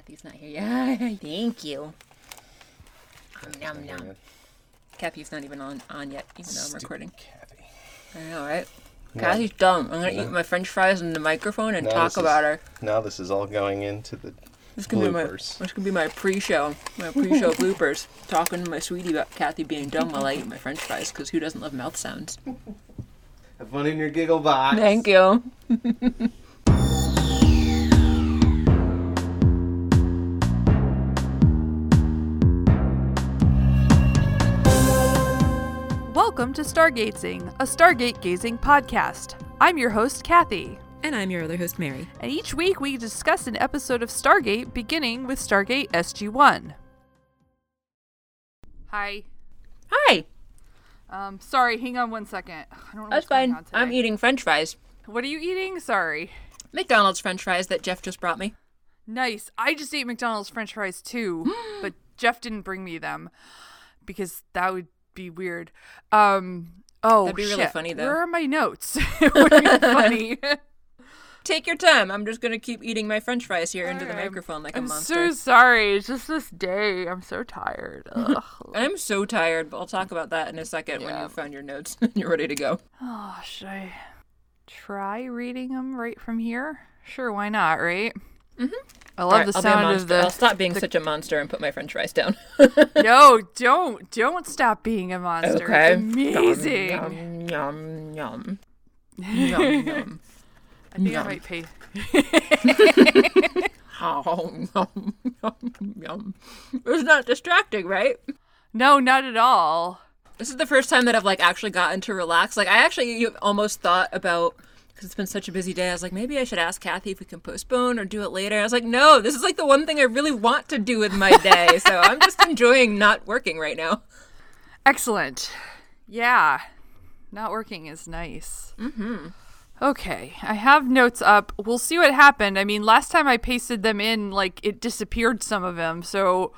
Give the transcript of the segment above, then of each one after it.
Kathy's not here. Yeah, thank you. Nom, nom, nom. Kathy's not even on, on yet, even though I'm recording. Kathy. I know, right? Kathy's dumb. I'm gonna eat my French fries in the microphone and talk this is- about her. Now this is all going into the This could be my bloopers. this could be my pre-show, my pre-show bloopers. Talking to my sweetie about Kathy being dumb while I eat my French fries, because who doesn't love mouth sounds? Have fun in your giggle box. Thank you. Welcome to Stargazing, a Stargate gazing podcast. I'm your host, Kathy, And I'm your other host, Mary. and each week we discuss an episode of Stargate beginning with Stargate SG 1. Hi. Hi. Um, sorry, hang on one second. I don't know That's fine. I'm eating French fries. What are you eating? Sorry. McDonald's French fries that Jeff just brought me. Nice. I just ate McDonald's french fries too, but Jeff didn't bring me them because that would be weird. Um, oh, That'd be really shit. funny, though. Where are my notes? it would be funny. Take your time. I'm just gonna keep eating my French fries here into the microphone like I'm a monster. so sorry. It's just this day. I'm so tired. I'm so tired, but I'll talk about that in a second when Yeah. you found your notes and you're ready to go. oh, should I try reading them right from here? Sure, why not? Right? Mm-hmm. I love Alright, the I'll sound of the. I'll stop being such a monster and put my French fries down. no, don't, don't stop being a monster. okay. It's amazing. Yum yum yum. Yum yum. I think Yum. I might pay. Oh, yum yum yum. It's not distracting, right? No, not at all. This is the first time that I've like actually gotten to relax. Like I actually you almost thought about because it's been such a busy day. I was like, maybe I should ask Kathy if we can postpone or do it later. I was like, no, this is like the one thing I really want to do with my day. so I'm just enjoying not working right now. Excellent. Yeah, not working is nice. Mm-hmm. Okay, I have notes up. We'll see what happened. I mean, last time I pasted them in, like it disappeared some of them. So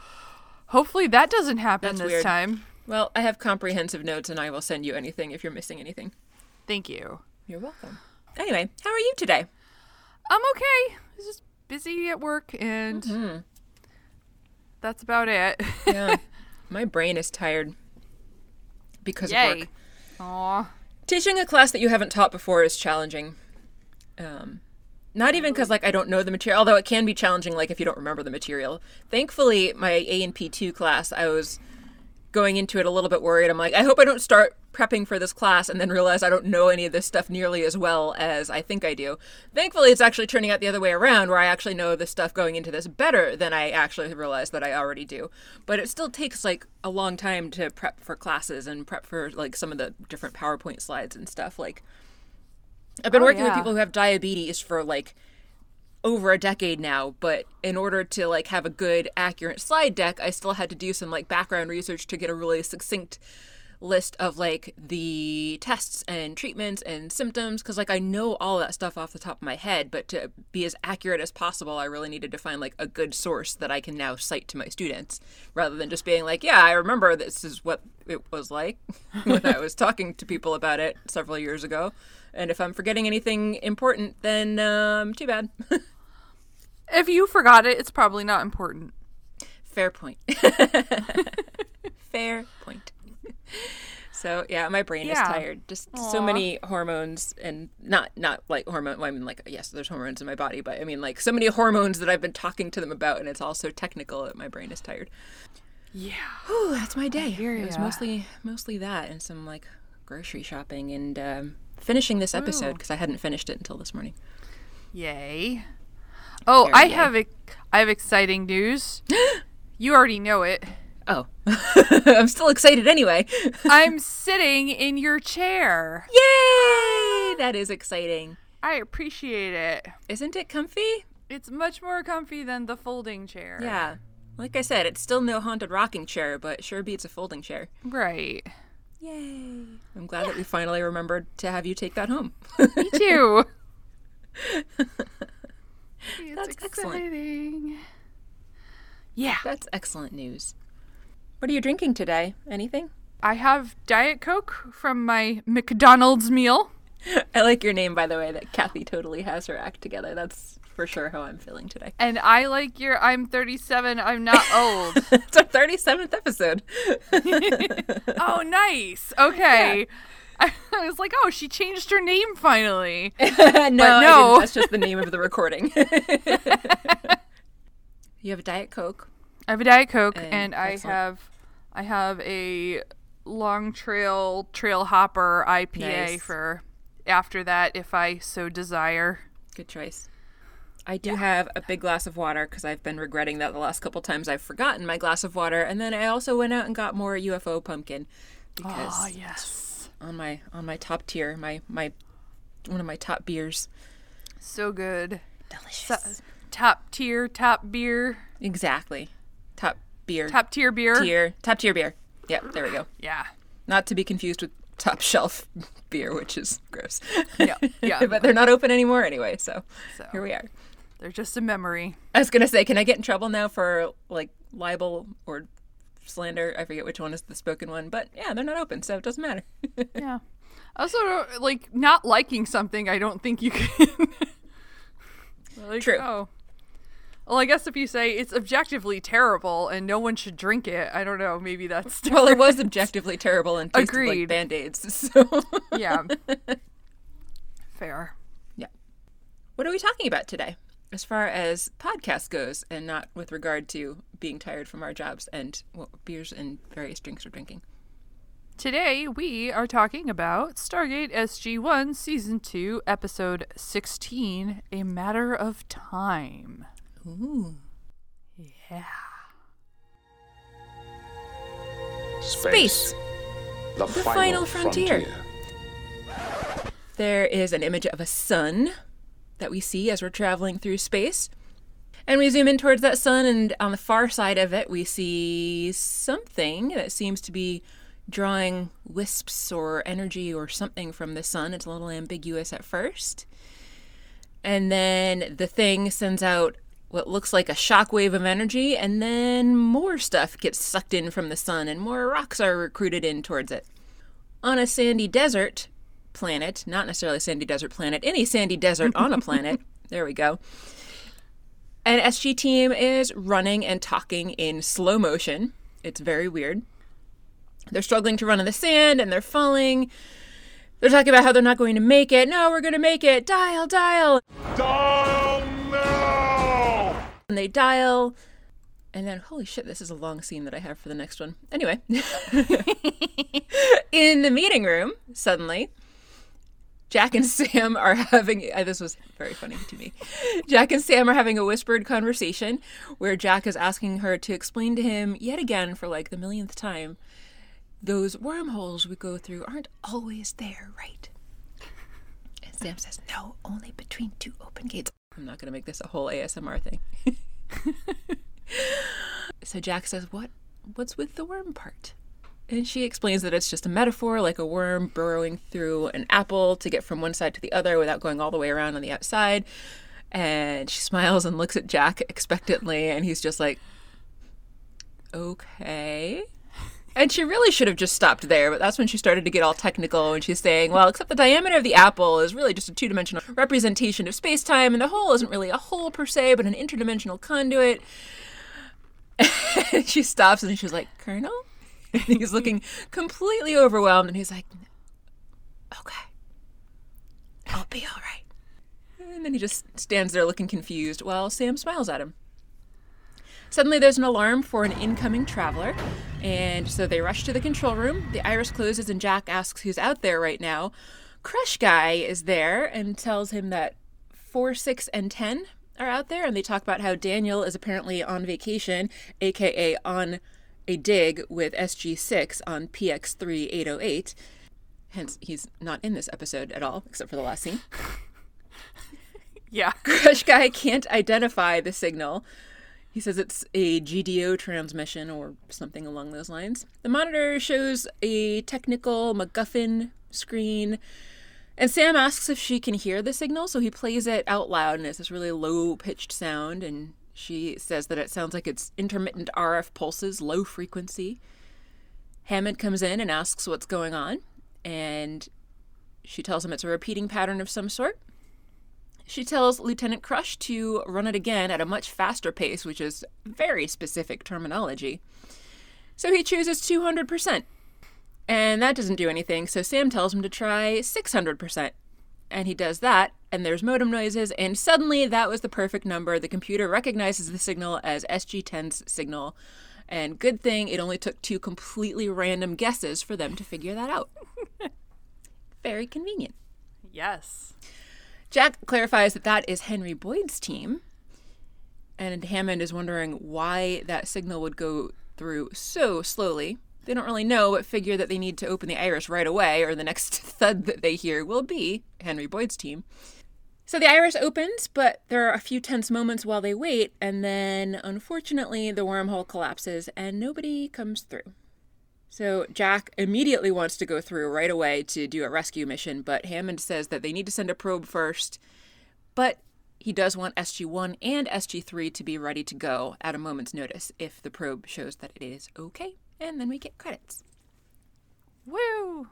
hopefully that doesn't happen That's this weird. time. Well, I have comprehensive notes, and I will send you anything if you're missing anything. Thank you. You're welcome. Anyway, how are you today? I'm okay. It's just busy at work, and Mm-hmm. that's about it. Yeah, my brain is tired because of work. Aw. Teaching a class that you haven't taught before is challenging. Um, not even because like I don't know the material, although it can be challenging like if you don't remember the material. Thankfully, my A and P two class, I was going into it a little bit worried. I'm like, I hope I don't start prepping for this class and then realize I don't know any of this stuff nearly as well as I think I do. Thankfully, it's actually turning out the other way around, where I actually know this stuff going into this better than I actually realized that I already do. But it still takes like a long time to prep for classes and prep for like some of the different PowerPoint slides and stuff. Like, I've been Oh, working with people who have diabetes for like over a decade now, but in order to like have a good accurate slide deck, I still had to do some like background research to get a really succinct list of like the tests and treatments and symptoms because like I know all that stuff off the top of my head, but to be as accurate as possible, I really needed to find like a good source that I can now cite to my students rather than just being like, yeah, I remember this is what it was like when I was talking to people about it several years ago. And if I'm forgetting anything important, then um, too bad. If you forgot it, it's probably not important. Fair point. Fair point. So yeah, my brain is tired. Just so many hormones, and not not like hormone. Well, I mean, like yes, there's hormones in my body, but I mean like so many hormones that I've been talking to them about, and it's all so technical that my brain is tired. Yeah. Whew, that's my day. It was mostly mostly that, and some like grocery shopping, and um, finishing this episode because I hadn't finished it until this morning. Yay. Oh, Very I yay. have ex- I have exciting news. you already know it. Oh, I'm still excited anyway. I'm sitting in your chair. Yay! That is exciting. I appreciate it. Isn't it comfy? It's much more comfy than the folding chair. Yeah. Like I said, it's still no haunted rocking chair, but sure beats a folding chair. Right. Yay. I'm glad that we finally remembered to have you take that home. Me too. That's excellent. exciting. Yeah. That's excellent news. What are you drinking today? Anything? I have Diet Coke from my McDonald's meal. I like your name, by the way, that Kathy totally has her act together. That's for sure how I'm feeling today. And I like your I'm 37, I'm not old. It's our 37th episode. oh, nice. Okay. I, I was like, oh, she changed her name finally. no, didn't. no. that's just the name of the recording. you have a Diet Coke. I have a Diet Coke And- and, I excellent. have I have a long trail trail hopper IPA Nice. for after that if I so desire. Good choice. I do have a big glass of water because I've been regretting that the last couple times I've forgotten my glass of water, and then I also went out and got more UFO pumpkin because Oh, yes. on my on my top tier, my my one of my top beers. So good. Delicious. So- top tier, top beer, exactly. Top beer. top tier beer. tier. Top tier beer. Yep, there we go. Yeah. Not to be confused with top shelf beer, which is gross. Yeah. Yeah. but they're not open anymore anyway, so, So. here we are. They're just a memory. I was gonna say, can I get in trouble now for like libel or slander? I forget which one is the spoken one, but yeah, they're not open, so it doesn't matter. Yeah. Also, like not liking something, I don't think you can. like, True. Oh. Well, I guess if you say it's objectively terrible and no one should drink it, I don't know. Maybe that's well, it was objectively terrible and tasted like band aids. So, yeah. Fair. Yeah. What are we talking about today, as far as podcast goes, and not with regard to being tired from our jobs and what beers and various drinks we're drinking? Today we are talking about Stargate SG1 Season 2, Episode 16 A Matter of Time. Ooh. Yeah. Space. The, final frontier. There is an image of a sun that we see as we're traveling through space. And we zoom in towards that sun, and on the far side of it, we see something that seems to be drawing wisps or energy or something from the sun. It's a little ambiguous at first. And then the thing sends out what looks like a shockwave of energy, and then more stuff gets sucked in from the sun, and more rocks are recruited in towards it. On a sandy desert planet, not necessarily a sandy desert planet, any sandy desert on a planet, there we go. An SG team is running and talking in slow motion. It's very weird. They're struggling to run in the sand and they're falling. They're talking about how they're not going to make it. No, we're going to make it. Dial, dial. Dial now! And they dial. And then holy shit this is a long scene that i have for the next one. Anyway. In the meeting room suddenly jack and sam are having uh, this was very funny to me. Jack and sam are having a whispered conversation where jack is asking her to explain to him yet again for like the millionth time those wormholes we go through aren't always there right? And sam says no only between two open gates i'm not going to make this a whole asmr thing so Jack says, "What? What's with the worm part?" And she explains that it's just a metaphor, like a worm burrowing through an apple to get from one side to the other without going all the way around on the outside. And she smiles and looks at Jack expectantly, and he's just like, "Okay." And she really should have just stopped there, but that's when she started to get all technical and she's saying, well, except the diameter of the apple is really just a two dimensional representation of space time, and the hole isn't really a hole per se, but an interdimensional conduit. And she stops and she's like, Colonel? And he's looking completely overwhelmed and he's like, Okay. I'll be all right. And then he just stands there looking confused while Sam smiles at him. Suddenly, there's an alarm for an incoming traveler, and so they rush to the control room. The iris closes, and Jack asks who's out there right now. Crush Guy is there and tells him that 4, 6, and 10 are out there, and they talk about how Daniel is apparently on vacation, aka on a dig with SG6 on PX3 808. Hence, he's not in this episode at all, except for the last scene. Yeah. Crush Guy can't identify the signal. He says it's a GDO transmission or something along those lines. The monitor shows a technical MacGuffin screen, and Sam asks if she can hear the signal, so he plays it out loud, and it's this really low pitched sound. And she says that it sounds like it's intermittent RF pulses, low frequency. Hammond comes in and asks what's going on, and she tells him it's a repeating pattern of some sort. She tells Lieutenant Crush to run it again at a much faster pace, which is very specific terminology. So he chooses 200%. And that doesn't do anything, so Sam tells him to try 600%. And he does that, and there's modem noises, and suddenly that was the perfect number. The computer recognizes the signal as SG10's signal. And good thing it only took two completely random guesses for them to figure that out. Very convenient. Yes. Jack clarifies that that is Henry Boyd's team, and Hammond is wondering why that signal would go through so slowly. They don't really know, but figure that they need to open the iris right away, or the next thud that they hear will be Henry Boyd's team. So the iris opens, but there are a few tense moments while they wait, and then unfortunately the wormhole collapses and nobody comes through. So Jack immediately wants to go through right away to do a rescue mission, but Hammond says that they need to send a probe first. But he does want SG1 and SG3 to be ready to go at a moment's notice if the probe shows that it is okay, and then we get credits. Woo!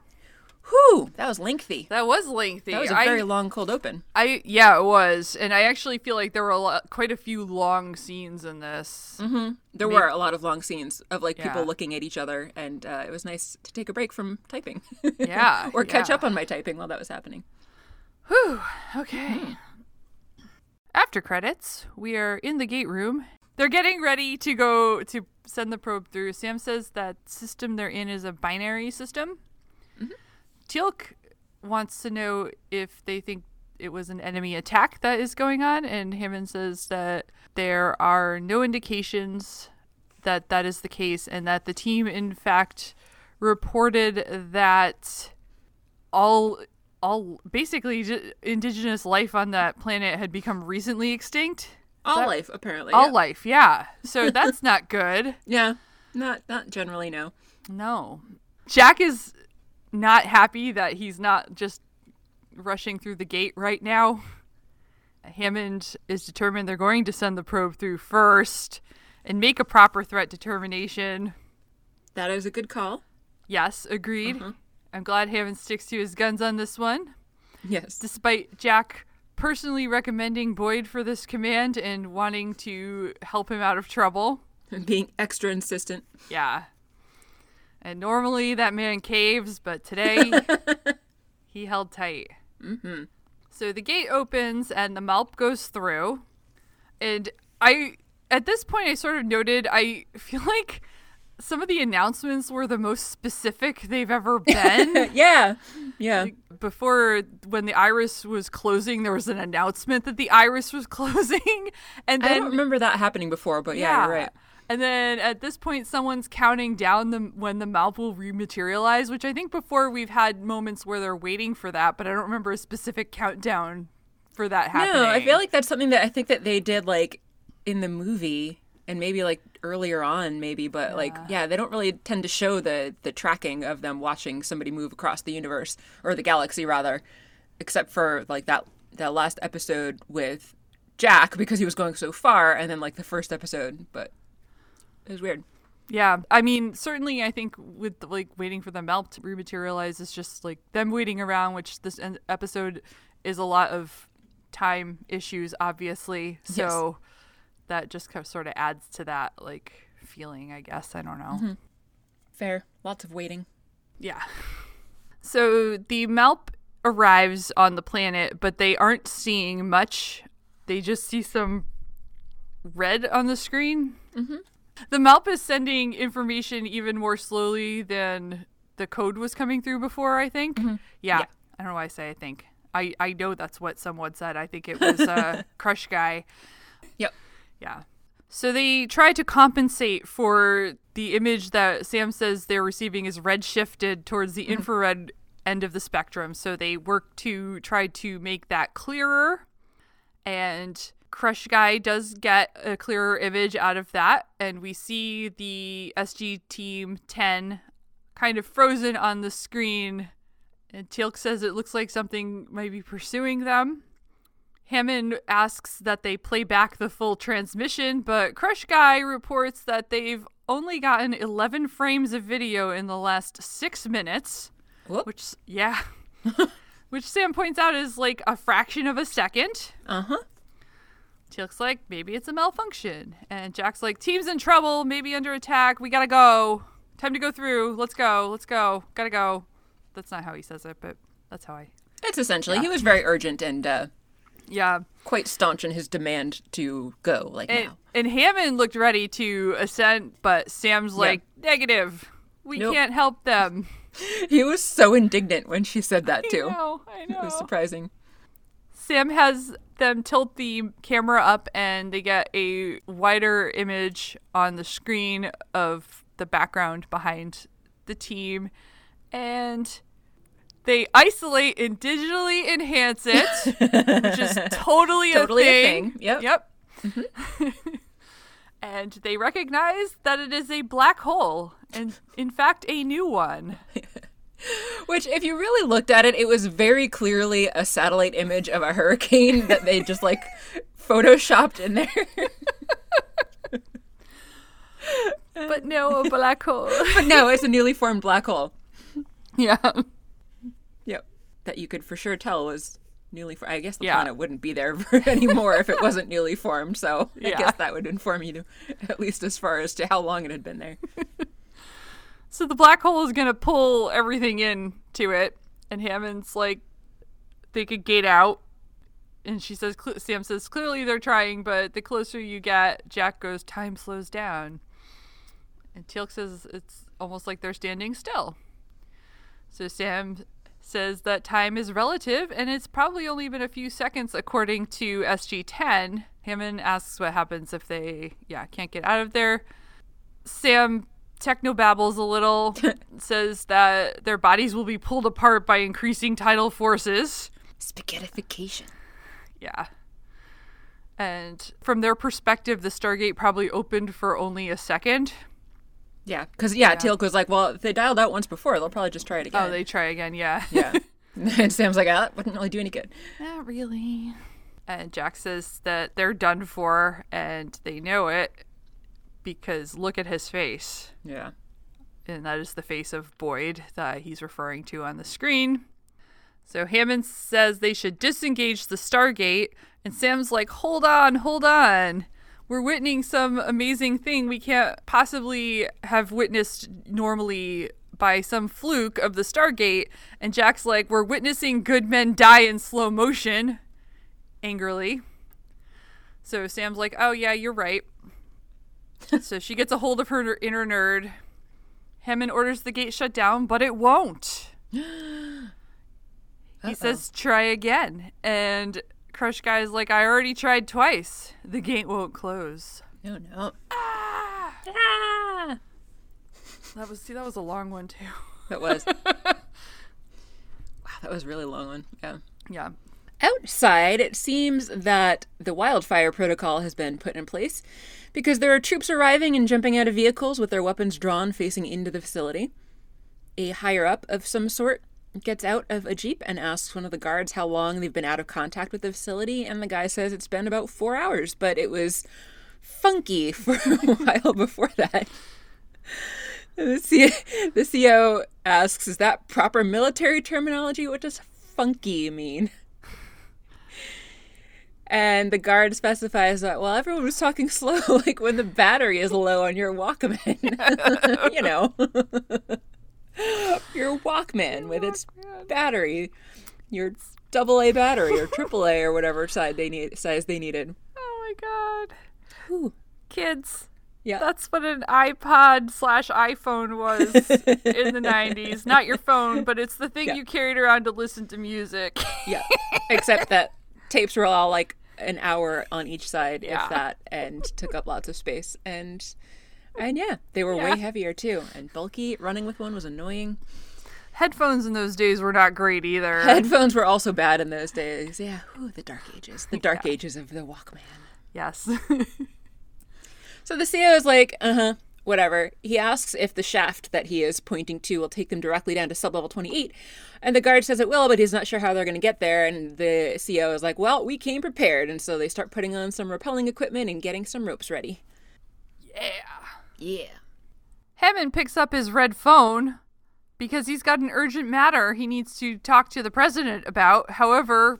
Whew, that was lengthy. That was lengthy. That was a I- very long cold open. I yeah, it was, and I actually feel like there were a lot, quite a few long scenes in this. Mm-hmm. There were a lot of long scenes of like people Yeah. looking at each other, and uh, it was nice to take a break from typing. Yeah, or catch yeah. up on my typing while that was happening. Whew. Okay. Hmm. After credits, we are in the gate room. They're getting ready to go to send the probe through. Sam says that system they're in is a binary system. Mm-hmm. Teal'c wants to know if they think it was an enemy attack that is going on, and Hammond says that there are no indications that that is the case, and that the team, in fact, reported that all all basically indigenous life on that planet had become recently extinct. All that- life, apparently. All yeah. life, yeah. So that's not good. Yeah, not not generally no. No. Jack is not happy that he's not just rushing through the gate right now. Hammond is determined they're going to send the probe through first and make a proper threat determination. That is a good call. Yes, agreed. Uh-huh. I'm glad Hammond sticks to his guns on this one. Yes. despite Jack personally recommending Boyd for this command and wanting to help him out of trouble. And being extra insistent. Yeah. And normally that man caves, but today he held tight. Mm-hmm. So the gate opens and the Malp goes through. And I, at this point, I sort of noted, I feel like some of the announcements were the most specific they've ever been. Yeah. Yeah. before when the iris was closing there was an announcement that the iris was closing and I then don't remember that happening before, but yeah, you're right. And then at this point someone's counting down the when the malp will rematerialize which i think before we've had moments where they're waiting for that but i don't remember a specific countdown for that happening No, I feel like that's something that I think that they did like in the movie and maybe like earlier on maybe, but like yeah, they don't really tend to show the the tracking of them watching somebody move across the universe or the galaxy rather, except for like that that last episode with Jack because he was going so far and then like the first episode, but it was weird. Yeah, I mean, certainly, I think with like waiting for the Malp to rematerialize is just like them waiting around, which this episode is a lot of time issues, obviously. So that just kind of sort of adds to that like feeling, I guess. I don't know. Fair. Lots of waiting. Yeah. So the Malp arrives on the planet, but they aren't seeing much. They just see some red on the screen. Mm-hmm. The Malp is sending information even more slowly than the code was coming through before, I think. Yeah. Yeah. I don't know why I say I think. I, I know that's what someone said. I think it was uh, Crush Guy. Yep. Yeah. So they try to compensate for the image that Sam says they're receiving is red shifted towards the infrared end of the spectrum. So they work to try to make that clearer. And Crush Guy does get a clearer image out of that. And we see the SG Team 10 kind of frozen on the screen. And Teal'c says it looks like something might be pursuing them. Hammond asks that they play back the full transmission, but Crush Guy reports that they've only gotten 11 frames of video in the last six minutes. Whoop. Which, yeah. which Sam points out is like a fraction of a second. Uh huh. Teal'c's like, maybe it's a malfunction. And Jack's like, team's in trouble, maybe under attack. We gotta go. Time to go through. Let's go. Let's go. Gotta go. That's not how he says it, but that's how I. It's essentially he was very urgent and uh, Yeah. quite staunch in his demand to go. Like And, now. and Hammond looked ready to ascend, but Sam's like, negative. We Nope. can't help them. He was so indignant when she said that too. I know. I know. It was surprising. Sam has them tilt the camera up and they get a wider image on the screen of the background behind the team and they isolate and digitally enhance it, which is totally, Totally a a thing. thing. Yep. Yep. Mm-hmm. and they recognize that it is a black hole and in fact a new one. Which, if you really looked at it, it was very clearly a satellite image of a hurricane that they just like photoshopped in there. But no, a black hole. but no, it's a newly formed black hole. yeah. Yep. That you could for sure tell was newly formed. I guess the Yeah. planet wouldn't be there anymore if it wasn't newly formed. So I guess that would inform you, to, at least as far as to how long it had been there. So the black hole is gonna pull everything in to it, and Hammond's like, they could gate out, and she says, Sam says, clearly they're trying, but the closer you get, Jack goes, time slows down, and Teal'c says it's almost like they're standing still. So Sam says that time is relative, and it's probably only been a few seconds according to SG-10. Hammond asks what happens if they, yeah, can't get out of there. Sam techno babbles a little, says that their bodies will be pulled apart by increasing tidal forces. Spaghettification. Yeah. And from their perspective, the Stargate probably opened for only a second. Yeah, because yeah, Teal'c was like, well, if they dialed out once before, they'll probably just try it again. Oh, they try again, yeah. yeah. and Sam's like, ah, that wouldn't really do any good. Not really. And Jack says that they're done for and they know it because look at his face. Yeah. and that is the face of Boyd that he's referring to on the screen. So Hammond says they should disengage the Stargate, and Sam's like, hold on, hold on. We're witnessing some amazing thing we can't possibly have witnessed normally by some fluke of the Stargate. And Jack's like, we're witnessing good men die in slow motion, angrily. So Sam's like, oh, yeah, you're right. so she gets a hold of her inner nerd. Hammond orders the gate shut down, but it won't. He says, try again. And Crush Guy's like, I already tried twice. The gate won't close. No, no. Ah! Ah! That was, see, that was a long one, too. That was. wow, that was a really long one. Yeah. Yeah. Outside, it seems that the wildfire protocol has been put in place because there are troops arriving and jumping out of vehicles with their weapons drawn facing into the facility. A higher up of some sort gets out of a jeep and asks one of the guards how long they've been out of contact with the facility, and the guy says it's been about four hours, but it was funky for a while before that. The, C- the CO asks, Is that proper military terminology? What does funky mean? And the guard specifies that, well, everyone was talking slow, like when the battery is low on your Walkman. you know, your Walkman with its battery, your double A battery or triple A or whatever side they need size they needed. Oh my god. Ooh. Kids. Yeah. That's what an iPod slash iPhone was in the 90s. Not your phone, but it's the thing Yeah. you carried around to listen to music. Yeah. Except that tapes were all like an hour on each side, Yeah. if that, and took up lots of space. And and yeah, they were Yeah. way heavier too. And bulky. Running with one was annoying. Headphones in those days were not great either. Headphones were also bad in those days. Yeah. Ooh, the dark ages. The dark ages of the Walkman. yes. So the CEO is like, uh huh, whatever. He asks if the shaft that he is pointing to will take them directly down to sublevel 28. And the guard says it will, but he's not sure how they're going to get there. And the CEO is like, well, we came prepared. And so they start putting on some rappelling equipment and getting some ropes ready. yeah. Yeah. Hammond picks up his red phone, because he's got an urgent matter he needs to talk to the president about. However,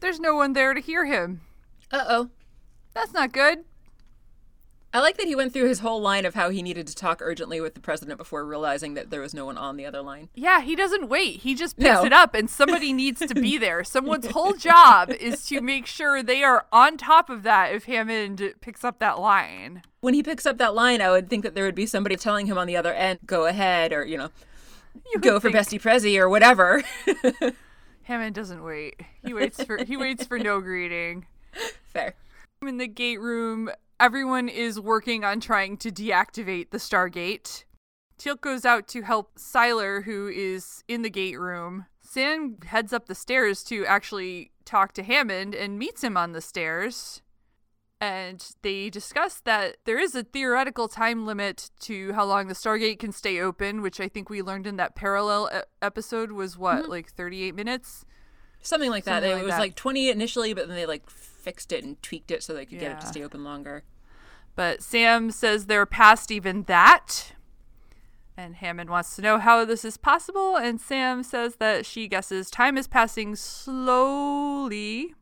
there's no one there to hear him. Uh oh. That's not good. I like that he went through his whole line of how he needed to talk urgently with the president before realizing that there was no one on the other line. Yeah, he doesn't wait. He just picks No. it up, and somebody needs to be there. Someone's whole job is to make sure they are on top of that if Hammond picks up that line. When he picks up that line, I would think that there would be somebody telling him on the other end, go ahead, or, you know, You go for think Bestie Prezi or whatever. Hammond doesn't wait. He waits for he waits for no greeting. Fair. I'm in the gate room, everyone is working on trying to deactivate the Stargate. Teal'c goes out to help Siler, who is in the gate room. Sam heads up the stairs to actually talk to Hammond and meets him on the stairs. And they discuss that there is a theoretical time limit to how long the Stargate can stay open, which I think we learned in that parallel e- episode was what, mm-hmm. like 38 minutes? Something like that. Something it like was that. like 20 initially, but then they like fixed it and tweaked it so they could get it to stay open longer. But Sam says they're past even that. And Hammond wants to know how this is possible. And Sam says that she guesses time is passing slowly.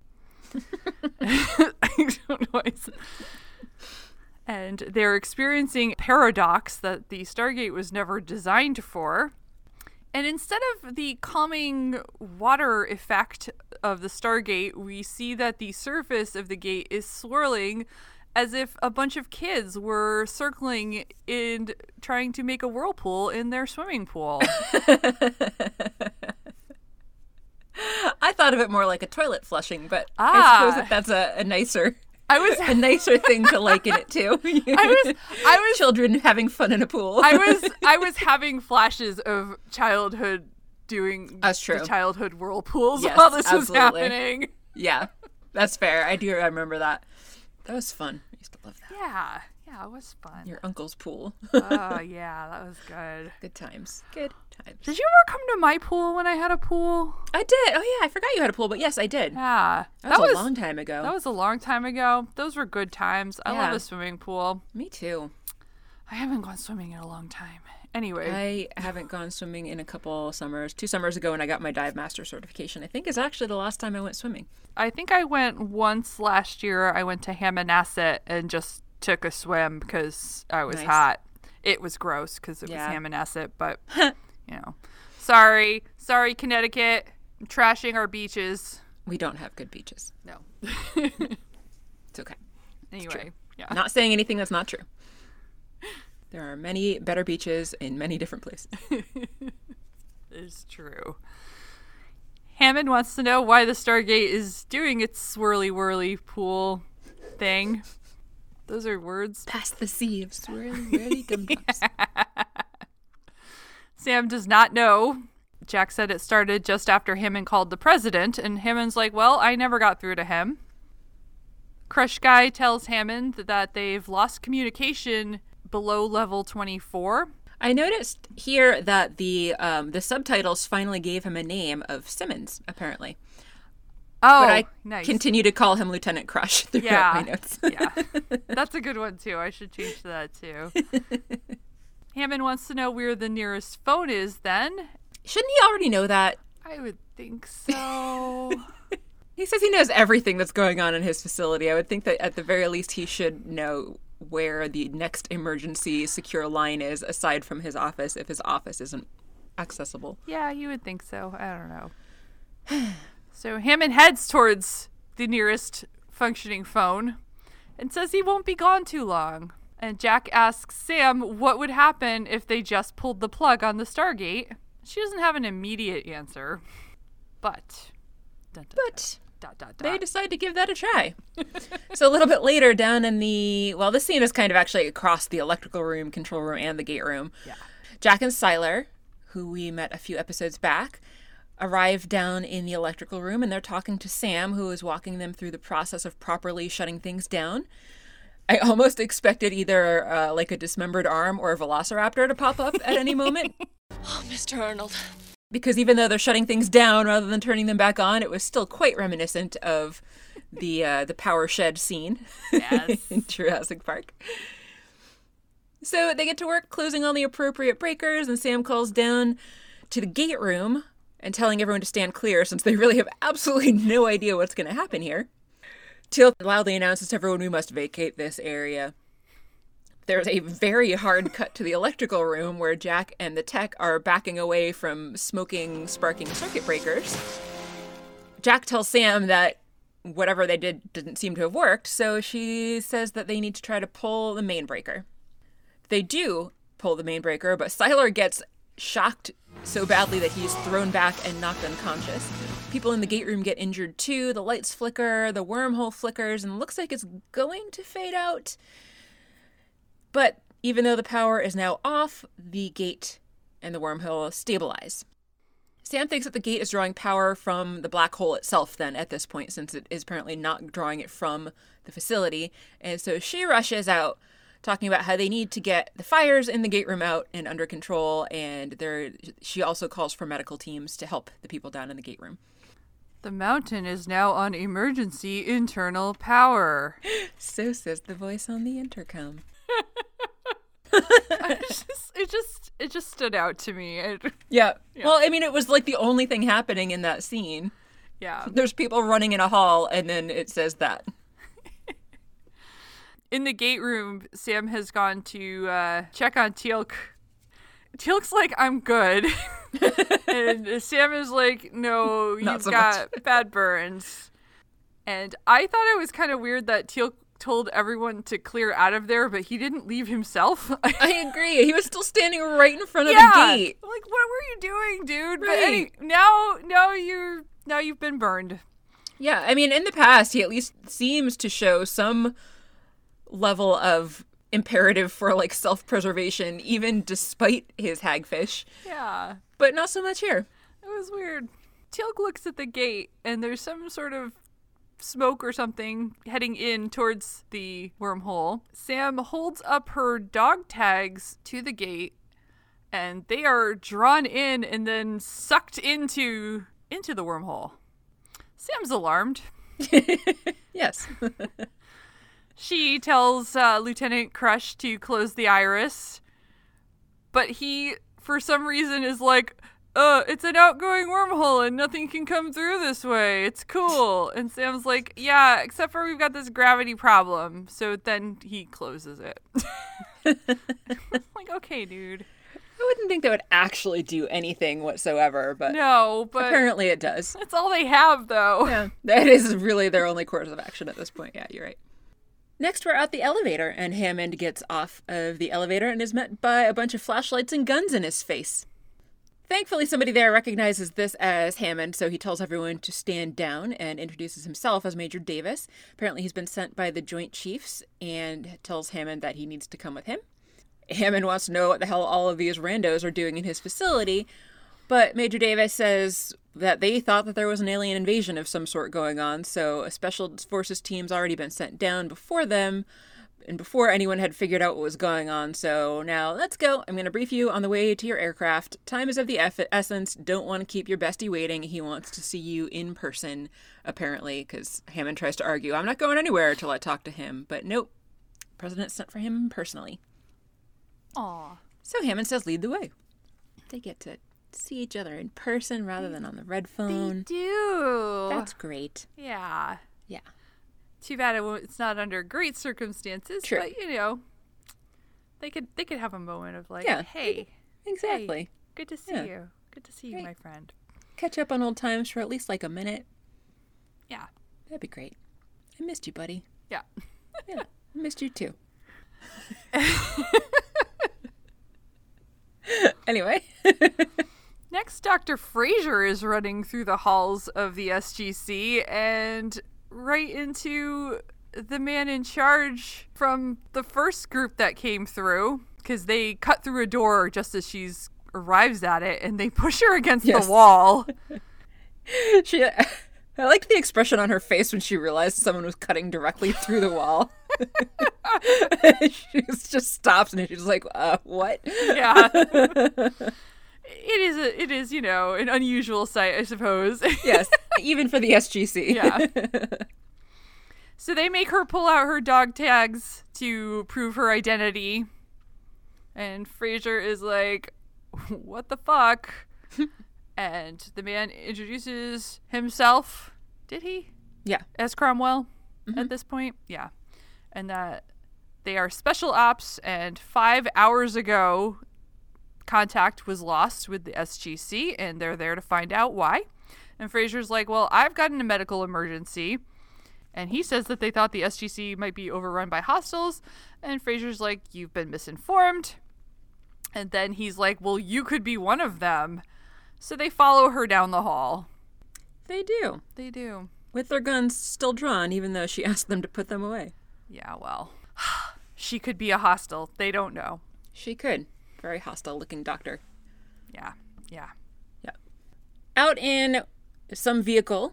I don't know why And they're experiencing paradox that the Stargate was never designed for. And instead of the calming water effect of the Stargate, we see that the surface of the gate is swirling as if a bunch of kids were circling and trying to make a whirlpool in their swimming pool. I thought of it more like a toilet flushing, but I Ah. suppose that that's a, a nicer I was a nicer thing to liken it to. I was I was children having fun in a pool. I was I was having flashes of childhood doing That's true. the childhood whirlpools Yes, while this was absolutely. happening. yeah, that's fair. I do remember that. That was fun. I used to love that. Yeah, yeah, it was fun. Your uncle's pool. Oh yeah, that was good. Good times. Good times. Did you ever come to my pool when I had a pool? I did. Oh yeah, I forgot you had a pool, but yes, I did. Yeah, That was, a long time ago. That was a long time ago. Those were good times. I love Yeah. a swimming pool. Me too. I haven't gone swimming in a long time. Anyway, I haven't gone swimming in a couple summers. Two summers ago, when I got my dive master certification, I think is actually the last time I went swimming. I think I went once last year. I went to Hammonasset and just took a swim because I was Nice. hot. It was gross because it Yeah. was Hammonasset, but you know, sorry, sorry, Connecticut, I'm trashing our beaches. We don't have good beaches. No. It's okay. anyway, yeah. Not saying anything that's not true. There are many better beaches in many different places. is true. Hammond wants to know why the Stargate is doing its swirly whirly pool thing. Those are words. Past the sea of swirly, whirly gumdrops. Sam does not know. Jack said it started just after Hammond called the president, and Hammond's like, Well, I never got through to him. Crush Guy tells Hammond that they've lost communication below level 24. I noticed here that the um, the subtitles finally gave him a name of Simmons, apparently. Oh, But I nice. continue to call him Lieutenant Crush throughout Yeah. my notes. yeah. That's a good one, too. I should change that, too. Hammond wants to know where the nearest phone is then. Shouldn't he already know that? I would think so. He says he knows everything that's going on in his facility. I would think that at the very least he should know where the next emergency secure line is aside from his office if his office isn't accessible. yeah, you would think so. I don't know. so Hammond heads towards the nearest functioning phone and says he won't be gone too long. And Jack asks Sam what would happen if they just pulled the plug on the Stargate. She doesn't have an immediate answer, but. Dun, dun, But dot, dot, they decide to give that a try. so a little bit later down in the well, this scene is kind of actually across the electrical room, control room, and the gate room. Yeah. Jack and Siler, who we met a few episodes back, arrive down in the electrical room and they're talking to Sam, who is walking them through the process of properly shutting things down. I almost expected either uh, like a dismembered arm or a velociraptor to pop up at any moment. Oh, Mr. Arnold. Because even though they're shutting things down rather than turning them back on, it was still quite reminiscent of the uh, the power shed scene Yes. in Jurassic Park. So they get to work closing all the appropriate breakers, and Sam calls down to the gate room and telling everyone to stand clear since they really have absolutely no idea what's going to happen here. Teal loudly announces to everyone we must vacate this area. There's a very hard cut to the electrical room where Jack and the tech are backing away from smoking, sparking circuit breakers. Jack tells Sam that whatever they did didn't seem to have worked, so she says that they need to try to pull the main breaker. They do pull the main breaker, but Siler gets shocked so badly that he's thrown back and knocked unconscious. People in the gate room get injured too. The lights flicker, the wormhole flickers, and looks like it's going to fade out. But even though the power is now off, the gate and the wormhole stabilize. Sam thinks that the gate is drawing power from the black hole itself, then, at this point, since it is apparently not drawing it from the facility. And so she rushes out, talking about how they need to get the fires in the gate room out and under control. And there, she also calls for medical teams to help the people down in the gate room. The mountain is now on emergency internal power. So says the voice on the intercom. It just, it just, it just stood out to me. It, Yeah. Well, I mean, it was like the only thing happening in that scene. yeah. There's people running in a hall, and then it says that. In the gate room, Sam has gone to uh, check on Teal'c. Teal'c's like, I'm good. and Sam is like, no, you've so got bad burns. And I thought it was kind of weird that Teal'c told everyone to clear out of there, but he didn't leave himself. I agree. He was still standing right in front of yeah. the gate. Like, what were you doing, dude? But Right. any, now, now you're, now you've been burned. Yeah, I mean, in the past, he at least seems to show some level of imperative for like self-preservation, even despite his hagfish. Yeah. But not so much here. It was weird. Teal'c looks at the gate, and there's some sort of smoke or something heading in towards the wormhole. Sam holds up her dog tags to the gate, and they are drawn in and then sucked into into the wormhole. Sam's alarmed. Yes. She tells uh, Lieutenant Crush to close the iris, but he, for some reason, is like, uh, it's an outgoing wormhole and nothing can come through this way. It's cool. And Sam's like, yeah, except for we've got this gravity problem. So then he closes it. like, okay, dude. I wouldn't think that would actually do anything whatsoever, but No, but apparently it does. that's all they have, though. Yeah, that is really their only course of action at this point. Yeah, you're right. Next, we're at the elevator, and Hammond gets off of the elevator and is met by a bunch of flashlights and guns in his face. Thankfully, somebody there recognizes this as Hammond, so he tells everyone to stand down and introduces himself as Major Davis. Apparently, he's been sent by the Joint Chiefs and tells Hammond that he needs to come with him. Hammond wants to know what the hell all of these randos are doing in his facility, but Major Davis says that they thought that there was an alien invasion of some sort going on, so a special forces team's already been sent down before them and before anyone had figured out what was going on. So now let's go. I'm going to brief you on the way to your aircraft. Time is of the eff- essence. Don't want to keep your bestie waiting. He wants to see you in person, apparently, because Hammond tries to argue, I'm not going anywhere till I talk to him. But nope, President sent for him personally. Aw. So Hammond says, lead the way. They get to see each other in person rather than on the red phone. They do. That's great. yeah. Yeah. Too bad it's not under great circumstances, True. but you know, they could they could have a moment of like, Yeah. hey, Exactly. good to see Yeah. you, good to see you, my friend. Catch up on old times for at least like a minute. Yeah, That'd be great. I missed you, buddy. yeah. Yeah, I missed you too. anyway, Next, Dr. Fraiser is running through the halls of the SGC and right into the man in charge from the first group that came through because they cut through a door just as she's arrives at it and they push her against Yes. the wall. she. I like the expression on her face when she realized someone was cutting directly through the wall. she just stops and she's like, uh, "What?" yeah. It is a, it is, you know, an unusual sight, I suppose. yes, even for the SGC. yeah. So they make her pull out her dog tags to prove her identity. And Fraiser is like, what the fuck? and the man introduces himself. Did he? Yeah. As Cromwell at mm-hmm. this point? Yeah. And that they are special ops, and five hours ago, contact was lost with the SGC, and they're there to find out why. And Fraiser's like, Well, I've gotten a medical emergency. And he says that they thought the SGC might be overrun by hostiles. And Fraiser's like, You've been misinformed. And then he's like, Well, you could be one of them. So they follow her down the hall. They do. They do. With their guns still drawn, even though she asked them to put them away. Yeah, well, she could be a hostile. They don't know. She could. Very hostile looking doctor. Yeah, yeah. Yeah. Out in some vehicle,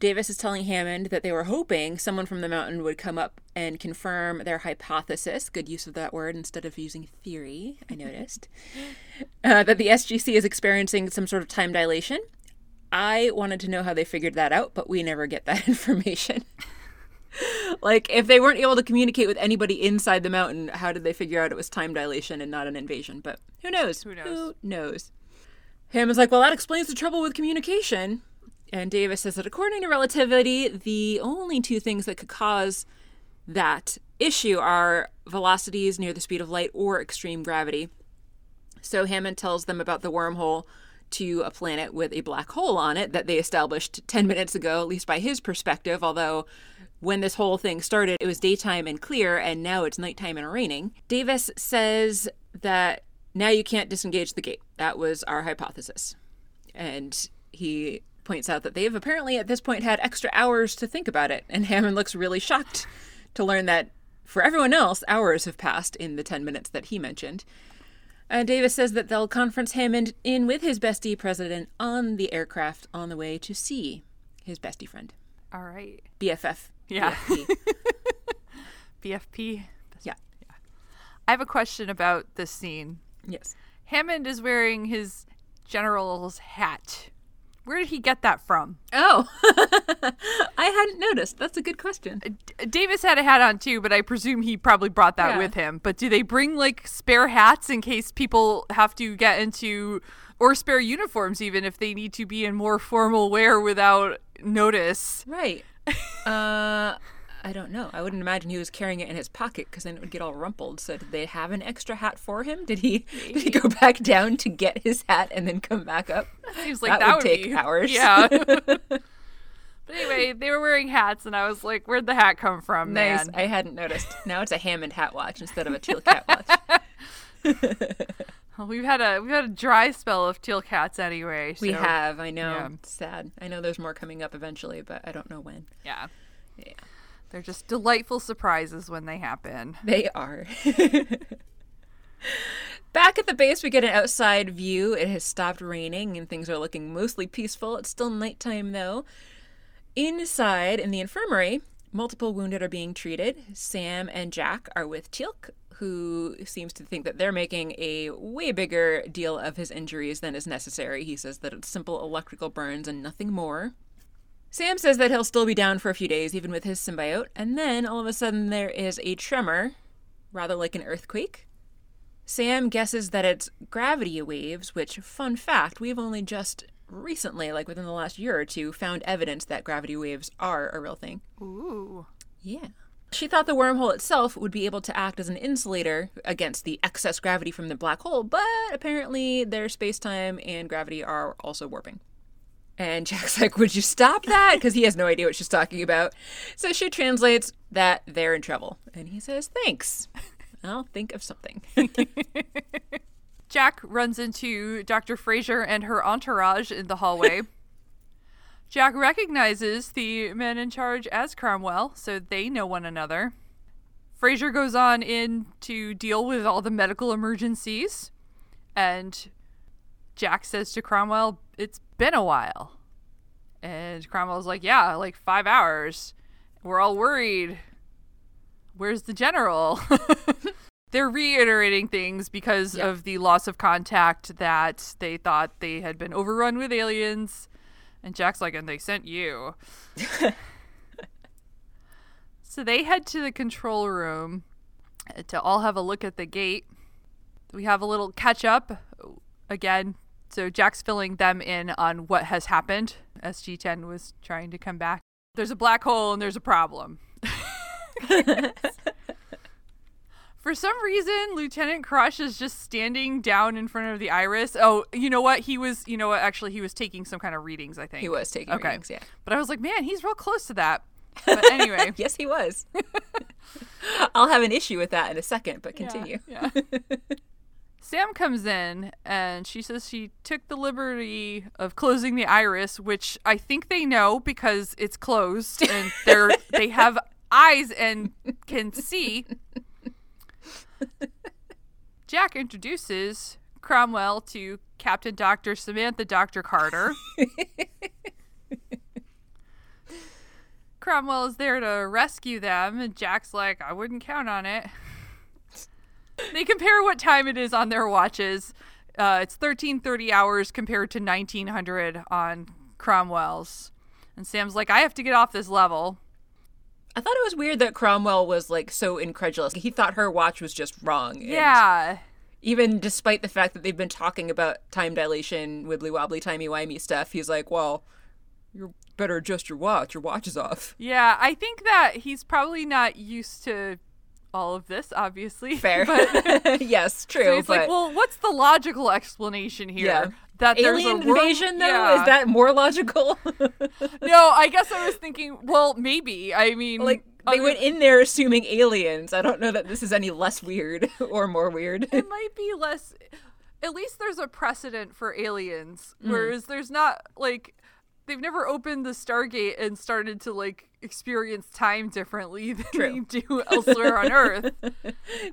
Davis is telling Hammond that they were hoping someone from the mountain would come up and confirm their hypothesis. Good use of that word instead of using theory, I noticed. uh, that the SGC is experiencing some sort of time dilation. I wanted to know how they figured that out, but we never get that information. Like, if they weren't able to communicate with anybody inside the mountain, how did they figure out it was time dilation and not an invasion? But who knows? Who knows? Who knows? Hammond's like, well, that explains the trouble with communication. And Davis says that according to relativity, the only two things that could cause that issue are velocities near the speed of light or extreme gravity. So Hammond tells them about the wormhole to a planet with a black hole on it that they established 10 minutes ago, at least by his perspective, although when this whole thing started, it was daytime and clear, and now it's nighttime and raining. Davis says that now you can't disengage the gate. That was our hypothesis. And he points out that they've apparently at this point had extra hours to think about it. And Hammond looks really shocked to learn that for everyone else, hours have passed in the 10 minutes that he mentioned. Uh, Davis says that they'll conference Hammond in with his bestie president on the aircraft on the way to see his bestie friend. All right. BFF. Yeah. BFP. BFP. yeah. I have a question about this scene. Yes. Hammond is wearing his general's hat. Where did he get that from? Oh, I hadn't noticed. That's a good question. Uh, D- Davis had a hat on too, but I presume he probably brought that Yeah. with him. But do they bring like spare hats in case people have to get into or spare uniforms even if they need to be in more formal wear without notice? Right. Uh, I don't know. I wouldn't imagine he was carrying it in his pocket because then it would get all rumpled. So did they have an extra hat for him? Did he? Did he go back down to get his hat and then come back up? Seems like That that, would take be, hours. Yeah. but anyway, they were wearing hats, and I was like, "Where'd the hat come from, Nice. man?" I hadn't noticed. Now it's a Hammond hat watch instead of a teal cat watch. Well, we've had a we've had a dry spell of teal cats anyway. We have. I know. yeah. Sad. I know there's more coming up eventually, but I don't know when. Yeah. Yeah. They're just delightful surprises when they happen. They are. Back at the base, we get an outside view. It has stopped raining and things are looking mostly peaceful. It's still nighttime though. Inside in the infirmary, multiple wounded are being treated. Sam and Jack are with Teal'c, who seems to think that they're making a way bigger deal of his injuries than is necessary. He says that it's simple electrical burns and nothing more. Sam says that he'll still be down for a few days, even with his symbiote, and then all of a sudden there is a tremor, rather like an earthquake. Sam guesses that it's gravity waves, which, fun fact, we've only just recently, like within the last year or two, found evidence that gravity waves are a real thing. Ooh. Yeah. She thought the wormhole itself would be able to act as an insulator against the excess gravity from the black hole, but apparently their space time and gravity are also warping. And Jack's like, Would you stop that? Because he has no idea what she's talking about. So she translates that they're in trouble. And he says, Thanks. I'll think of something. Jack runs into Dr. Fraiser and her entourage in the hallway. Jack recognizes the men in charge as Cromwell, so they know one another. Fraiser goes on in to deal with all the medical emergencies, and Jack says to Cromwell, It's been a while. And Cromwell's like, Yeah, like five hours. We're all worried. Where's the general? They're reiterating things because Yeah. of the loss of contact that they thought they had been overrun with aliens. And Jack's like, and they sent you. so they head to the control room to all have a look at the gate. we have a little catch up again. So Jack's filling them in on what has happened as G10 was trying to come back. There's a black hole and there's a problem. For some reason, Lieutenant Crush is just standing down in front of the iris. Oh, you know what? He was, you know what? Actually, he was taking some kind of readings, I think. He was taking Okay. readings, yeah. But I was like, man, he's real close to that. But anyway. Yes, he was. I'll have an issue with that in a second, but continue. Yeah. Sam comes in and she says she took the liberty of closing the iris, which I think they know because it's closed and they're they have eyes and can see. Jack introduces Cromwell to Captain Dr. Samantha Dr. Carter. Cromwell is there to rescue them, and Jack's like, I wouldn't count on it. they compare what time it is on their watches. Uh, it's 1330 hours compared to 1900 on Cromwell's. And Sam's like, I have to get off this level. I thought it was weird that Cromwell was like so incredulous. He thought her watch was just wrong. Yeah. even despite the fact that they've been talking about time dilation, wibbly wobbly, timey wimey stuff, he's like, well, you better adjust your watch. Your watch is off. Yeah, I think that he's probably not used to all of this, obviously. Fair. But yes, true. so he's but like, well, what's the logical explanation here? Yeah. That there's alien a world- invasion, though, Yeah. is that more logical? No, I guess I was thinking, well, maybe. I mean, like they went in there assuming aliens. I don't know that this is any less weird or more weird. it might be less at least there's a precedent for aliens Mm. whereas there's not like they've never opened the stargate and started to like experience time differently than True. we do elsewhere on earth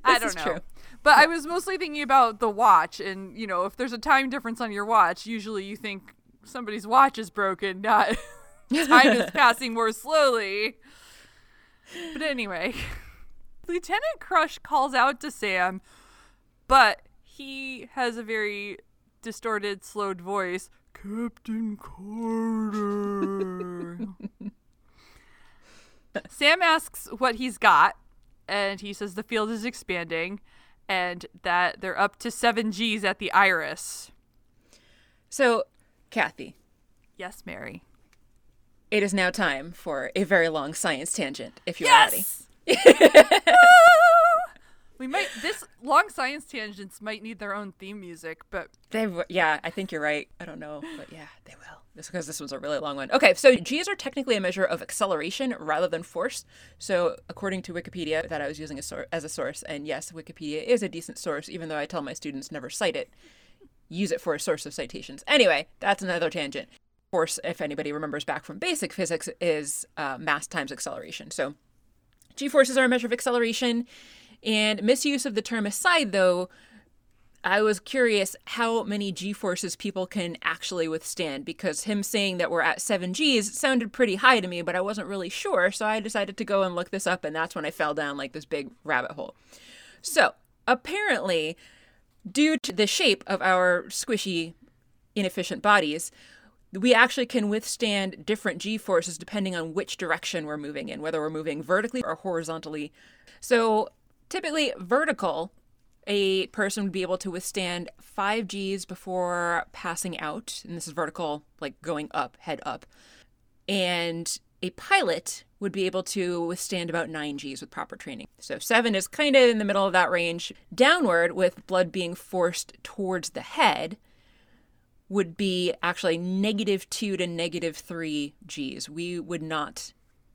i don't know. But i was mostly thinking about the watch and you know if there's a time difference on your watch usually you think somebody's watch is broken not time is passing more slowly but anyway lieutenant crush calls out to sam but he has a very distorted, slowed voice. Captain Carter. Sam asks what he's got, and he says the field is expanding and that they're up to seven G's at the Iris. So, Kathy, Yes, Mary. it is now time for a very long science tangent. If you're ready. We might, this long science tangents might need their own theme music, but they yeah, I think you're right. I don't know, but yeah, they will. This because this was a really long one. Okay, so G's are technically a measure of acceleration rather than force. So, according to Wikipedia, that I was using a sor- as a source, and yes, Wikipedia is a decent source, even though I tell my students never cite it. Use it for a source of citations. Anyway, that's another tangent. Force, if anybody remembers back from basic physics, is uh, mass times acceleration. So, G forces are a measure of acceleration. And misuse of the term aside, though, I was curious how many G forces people can actually withstand because him saying that we're at 7 Gs sounded pretty high to me, but I wasn't really sure. So I decided to go and look this up, and that's when I fell down like this big rabbit hole. So apparently, due to the shape of our squishy, inefficient bodies, we actually can withstand different g forces depending on which direction we're moving in, whether we're moving vertically or horizontally. So, typically, vertical, a person would be able to withstand 5 g's before passing out, and this is vertical, like going up, head up. And a pilot would be able to withstand about 9 Gs with proper training. So 7 is kind of in the middle of that range. Downward, with blood being forced towards the head, would be actually negative 2 to negative 3 Gs. We would not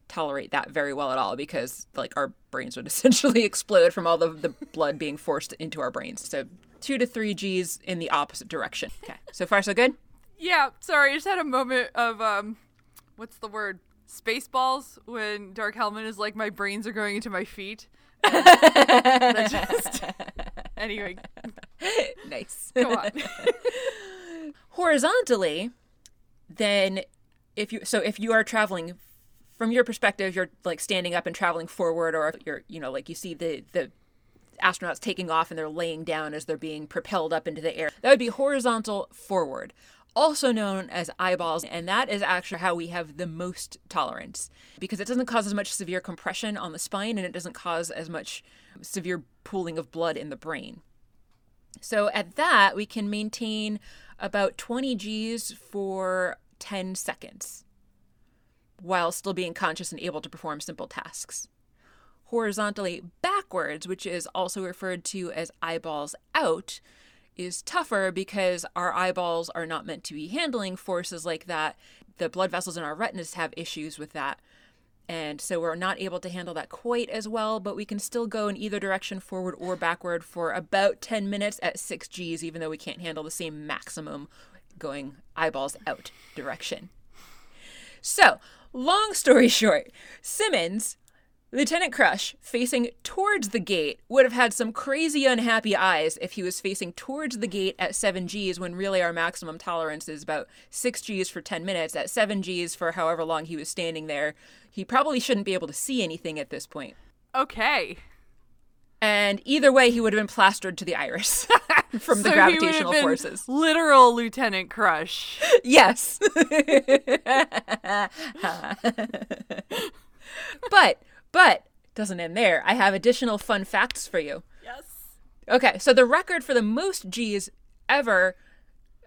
tolerate that very well at all because like our brains would essentially explode from all the, the blood being forced into our brains. So 2 to 3 Gs in the opposite direction. Okay. So far so good? yeah, sorry, I just had a moment of, um, what's the word? Spaceballs when Dark Helmet is like, my brains are going into my feet. Just- anyway, nice. go on. horizontally then if you so if you are traveling from your perspective you're like standing up and traveling forward or you're you know like you see the the astronauts taking off and they're laying down as they're being propelled up into the air that would be horizontal forward also known as eyeballs. And that is actually how we have the most tolerance because it doesn't cause as much severe compression on the spine and it doesn't cause as much severe pooling of blood in the brain. So at that, we can maintain about 20 Gs for 10 seconds while still being conscious and able to perform simple tasks. Horizontally backwards, which is also referred to as eyeballs out, is tougher because our eyeballs are not meant to be handling forces like that. The blood vessels in our retinas have issues with that. And so we're not able to handle that quite as well, but we can still go in either direction, forward or backward, for about 10 minutes at 6 Gs, even though we can't handle the same maximum going eyeballs out direction. So, long story short, Simmons Lieutenant Crush, facing towards the gate, would have had some crazy unhappy eyes if he was facing towards the gate at 7 Gs when really our maximum tolerance is about 6 Gs for 10 minutes. At 7 Gs for however long he was standing there, he probably shouldn't be able to see anything at this point. Okay. And either way, he would have been plastered to the iris from the So he would have gravitational been forces. Literal Lieutenant Crush. Yes. but, but, doesn't end there. I have additional fun facts for you. Yes. Okay, so the record for the most G's ever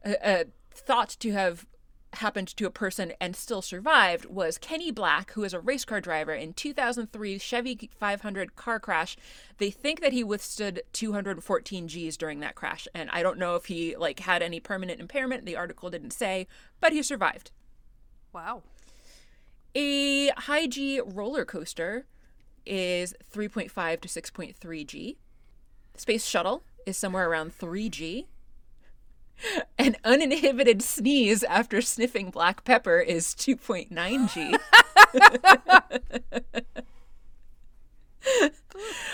uh, uh, thought to have happened to a person and still survived was Kenny Bräck, who is a race car driver in 2003 Chevy 500 car crash. They think that he withstood 214 G's during that crash, and I don't know if he like had any permanent impairment. The article didn't say, but he survived. Wow. A high G roller coaster is 3.5 to 6.3 G. Space shuttle is somewhere around 3 G. An uninhibited sneeze after sniffing black pepper is 2.9 G.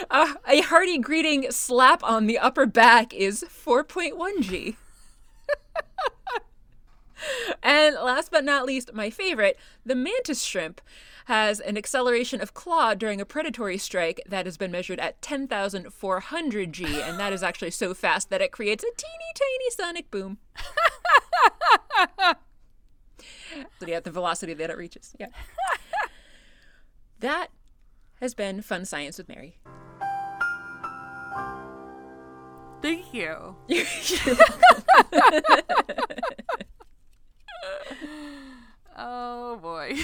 Uh, a hearty greeting slap on the upper back is 4.1 G. And last but not least, my favorite, the mantis shrimp has an acceleration of claw during a predatory strike that has been measured at 10,400 G, and that is actually so fast that it creates a teeny tiny sonic boom. so yeah, the velocity that it reaches. Yeah. that has been Fun Science with Mary. Thank you. oh boy.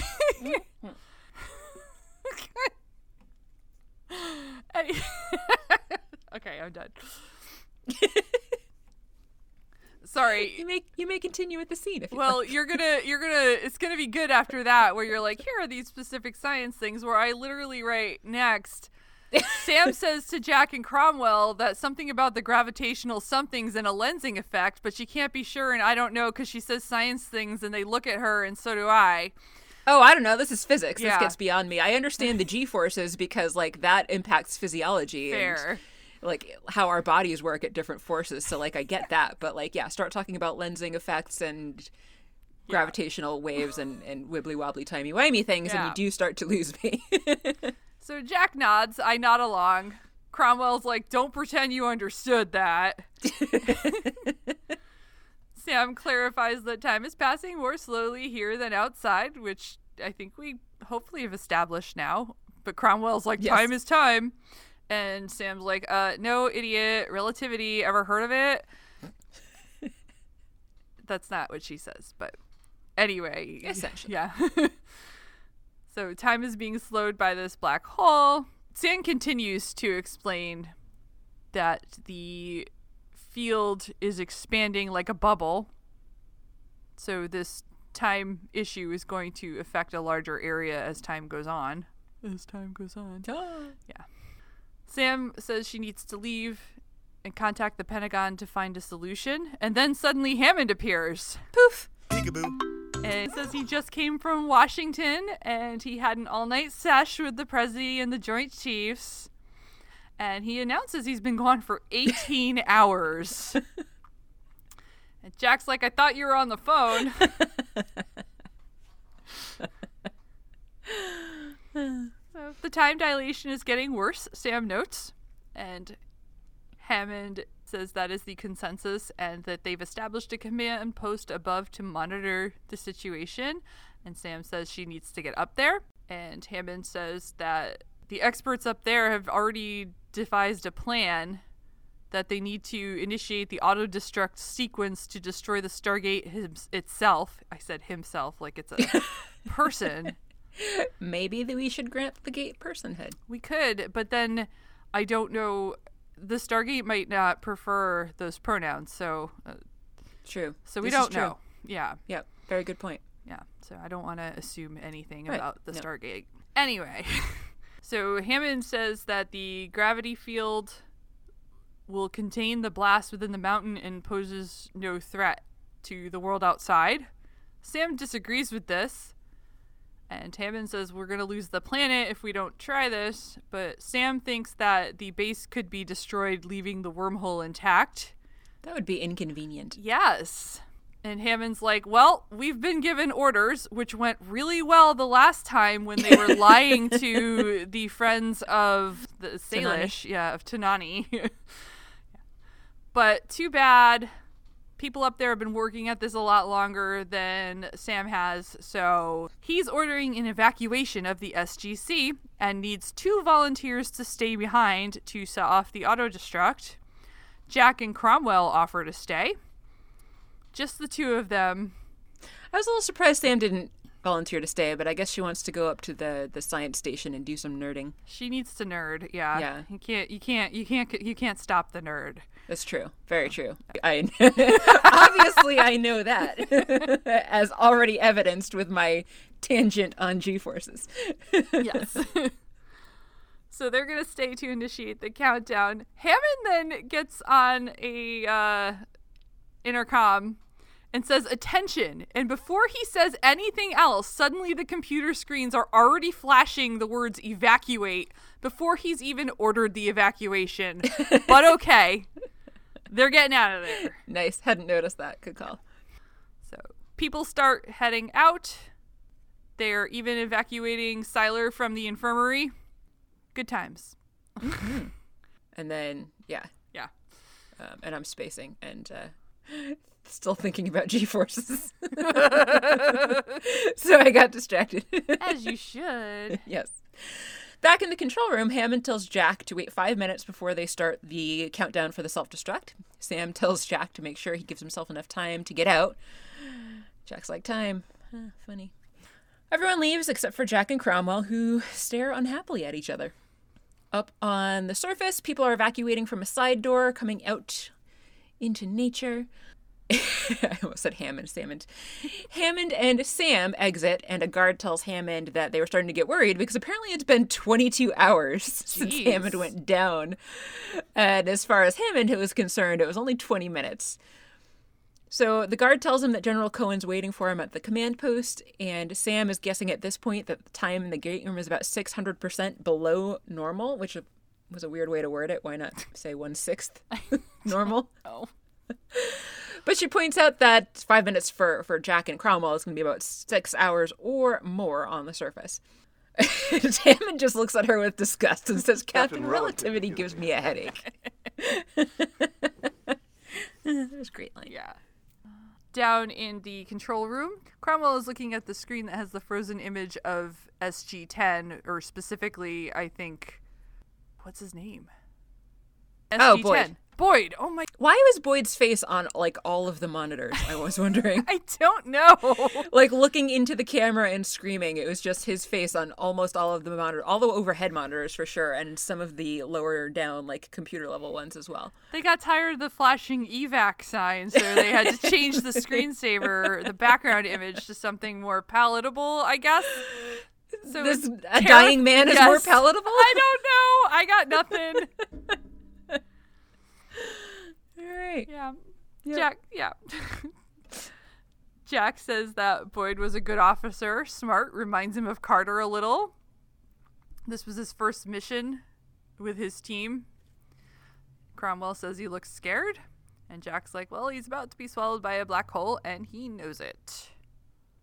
Okay, I'm done. Sorry. You may you may continue with the scene if you Well, like. you're gonna you're gonna it's gonna be good after that where you're like, here are these specific science things where I literally write next. Sam says to Jack and Cromwell that something about the gravitational somethings and a lensing effect, but she can't be sure, and I don't know because she says science things, and they look at her, and so do I. Oh, I don't know. This is physics. Yeah. This gets beyond me. I understand the G forces because like that impacts physiology Fair. and like how our bodies work at different forces. So like I get that, but like yeah, start talking about lensing effects and gravitational waves and and wibbly wobbly timey wimey things, and you do start to lose me. So Jack nods. I nod along. Cromwell's like, don't pretend you understood that. Sam clarifies that time is passing more slowly here than outside, which I think we hopefully have established now. But Cromwell's like, Yes. time is time. And Sam's like, uh, no, idiot. Relativity. Ever heard of it? That's not what she says, but anyway. Essentially. Yeah. So time is being slowed by this black hole. Sam continues to explain that the field is expanding like a bubble. So this time issue is going to affect a larger area as time goes on. As time goes on. Ah. Yeah. Sam says she needs to leave and contact the Pentagon to find a solution, and then suddenly Hammond appears. Poof. And says he just came from Washington and he had an all night sesh with the President and the Joint Chiefs. And he announces he's been gone for 18 hours. And Jack's like, I thought you were on the phone. so the time dilation is getting worse, Sam notes. And Hammond says that is the consensus and that they've established a command post above to monitor the situation. And Sam says she needs to get up there. And Hammond says that the experts up there have already devised a plan that they need to initiate the auto destruct sequence to destroy the Stargate itself. I said himself like it's a person. Maybe that we should grant the gate personhood. We could, but then I don't know. The Stargate might not prefer those pronouns, so uh, True. so we This don't know. Yeah, Yep. Very good point. yeah. So I don't want to assume anything Right, about the no. Stargate. Anyway, so Hammond says that the gravity field will contain the blast within the mountain and poses no threat to the world outside. Sam disagrees with this. And Hammond says we're going to lose the planet if we don't try this, but Sam thinks that the base could be destroyed, leaving the wormhole intact. That would be inconvenient. Yes. And Hammond's like, well, we've been given orders, which went really well the last time when they were lying to the friends of the Salish, yeah, of Tanani. but too bad. People up there have been working at this a lot longer than Sam has, so he's ordering an evacuation of the SGC and needs two volunteers to stay behind to set off the auto destruct. Jack and Cromwell offer to stay. Just the two of them. I was a little surprised Sam didn't volunteer to stay, but I guess she wants to go up to the, the science station and do some nerding. She needs to nerd. Yeah. Yeah. You can't. You can't. You can't. You can't stop the nerd. That's true. Very true. I obviously I know that, as already evidenced with my tangent on G forces. Yes. so they're gonna stay to initiate the countdown. Hammond then gets on a uh, intercom and says attention and before he says anything else suddenly the computer screens are already flashing the words evacuate before he's even ordered the evacuation but okay they're getting out of there nice. Hadn't noticed that. Good call. so people start heading out they're even evacuating Siler from the infirmary good times And then yeah, yeah um, and I'm spacing and uh, still thinking about G forces. so I got distracted. as you should yes. Back in the control room, Hammond tells Jack to wait five minutes before they start the countdown for the self destruct. Sam tells Jack to make sure he gives himself enough time to get out. Jack's like, Time. Huh, funny. Everyone leaves except for Jack and Cromwell, who stare unhappily at each other. Up on the surface, people are evacuating from a side door, coming out into nature. I almost said Hammond, Hammond. Hammond and Sam exit, and a guard tells Hammond that they were starting to get worried because apparently it's been 22 hours since Hammond went down. And as far as Hammond was concerned, it was only 20 minutes. So the guard tells him that General Cohen's waiting for him at the command post, and Sam is guessing at this point that the time in the gate room is about 600% below normal, which was a weird way to word it. Why not say one sixth normal? oh But she points out that five minutes for, for Jack and Cromwell is going to be about six hours or more on the surface. Hammond just looks at her with disgust and says, Captain, Captain relativity Relativity gives me a headache. that was great line. Yeah. Down in the control room, Cromwell is looking at the screen that has the frozen image of SG10, or specifically, I think, what's his name? Oh, SG10. Boyd. Oh my. Why was Boyd's face on like all of the monitors? I was wondering. I don't know. like looking into the camera and screaming. It was just his face on almost all of the monitors, all the overhead monitors for sure, and some of the lower down, like computer level ones as well. they got tired of the flashing evac sign, so they had to change the screensaver, the background image, to something more palatable, I guess. So This a dying man is more palatable. I don't know. I got nothing. Right. Yeah. Jack, yeah. Jack says that Boyd was a good officer, smart, reminds him of Carter a little. This was his first mission with his team. Cromwell says he looks scared, and Jack's like, well, he's about to be swallowed by a black hole, and he knows it.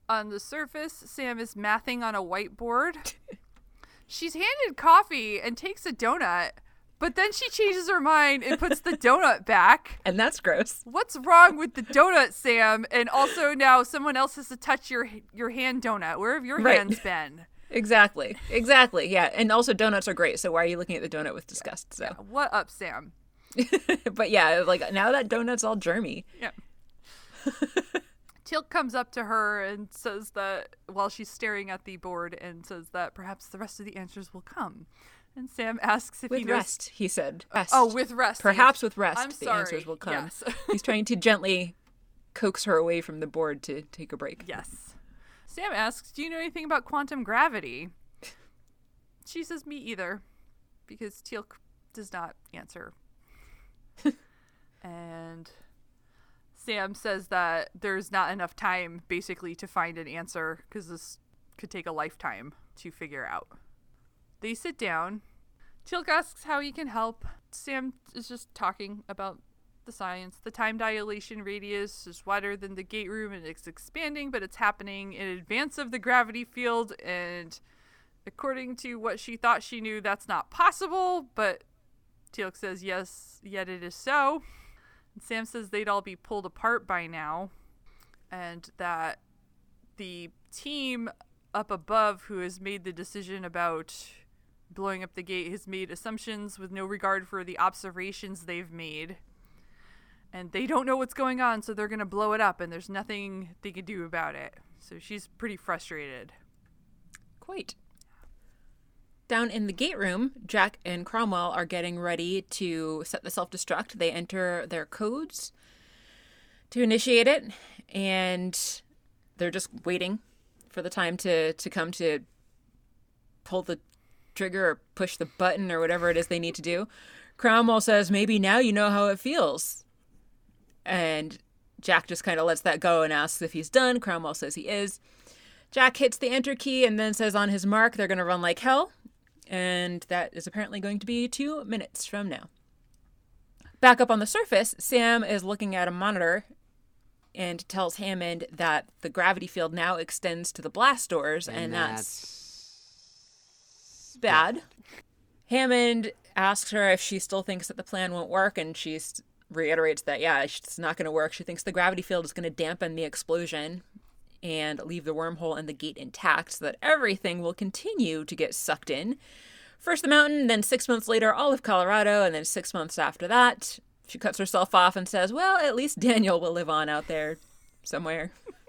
On the surface, Sam is mathing on a whiteboard. She's handed coffee and takes a donut, but then she changes her mind and puts the donut back. And that's gross. What's wrong with the donut, Sam? And also now someone else has to touch your your hand donut. Where have your Right. hands been? Exactly. Exactly. Yeah. And also donuts are great. So why are you looking at the donut with disgust? So What up, Sam? but yeah, like now that donut's all germy. Yeah. Teal'c comes up to her and says that while she's staring at the board and says that perhaps the rest of the answers will come. And Sam asks if he With knows. rest, he said. Rest. Oh, with rest. Perhaps with rest, I'm the sorry. answers will come. Yes. He's trying to gently coax her away from the board to take a break. yes. Sam asks, "Do you know anything about quantum gravity?" She says, "Me either," because Teal'c does not answer. and Sam says that there's not enough time, basically, to find an answer because this could take a lifetime to figure out. They sit down. Teal'c asks how he can help. Sam is just talking about the science. The time dilation radius is wider than the gate room and it's expanding, but it's happening in advance of the gravity field. And according to what she thought she knew, that's not possible. But Teal'c says, yes, yet it is so. And Sam says they'd all be pulled apart by now, and that the team up above who has made the decision about blowing up the gate has made assumptions with no regard for the observations they've made. And they don't know what's going on, so they're going to blow it up, and there's nothing they can do about it. So she's pretty frustrated. Quite. Down in the gate room, Jack and Cromwell are getting ready to set the self destruct. They enter their codes to initiate it, and they're just waiting for the time to, to come to pull the trigger or push the button or whatever it is they need to do. Cromwell says, Maybe now you know how it feels. And Jack just kind of lets that go and asks if he's done. Cromwell says he is. Jack hits the enter key and then says on his mark they're going to run like hell. And that is apparently going to be two minutes from now. Back up on the surface, Sam is looking at a monitor and tells Hammond that the gravity field now extends to the blast doors, and, that's bad. Hammond asks her if she still thinks that the plan won't work, and she reiterates that, yeah, it's not going to work. She thinks the gravity field is going to dampen the explosion and leave the wormhole and the gate intact so that everything will continue to get sucked in. First the mountain, then six months later, all of Colorado, and then six months after that, she cuts herself off and says, Well, at least Daniel will live on out there somewhere.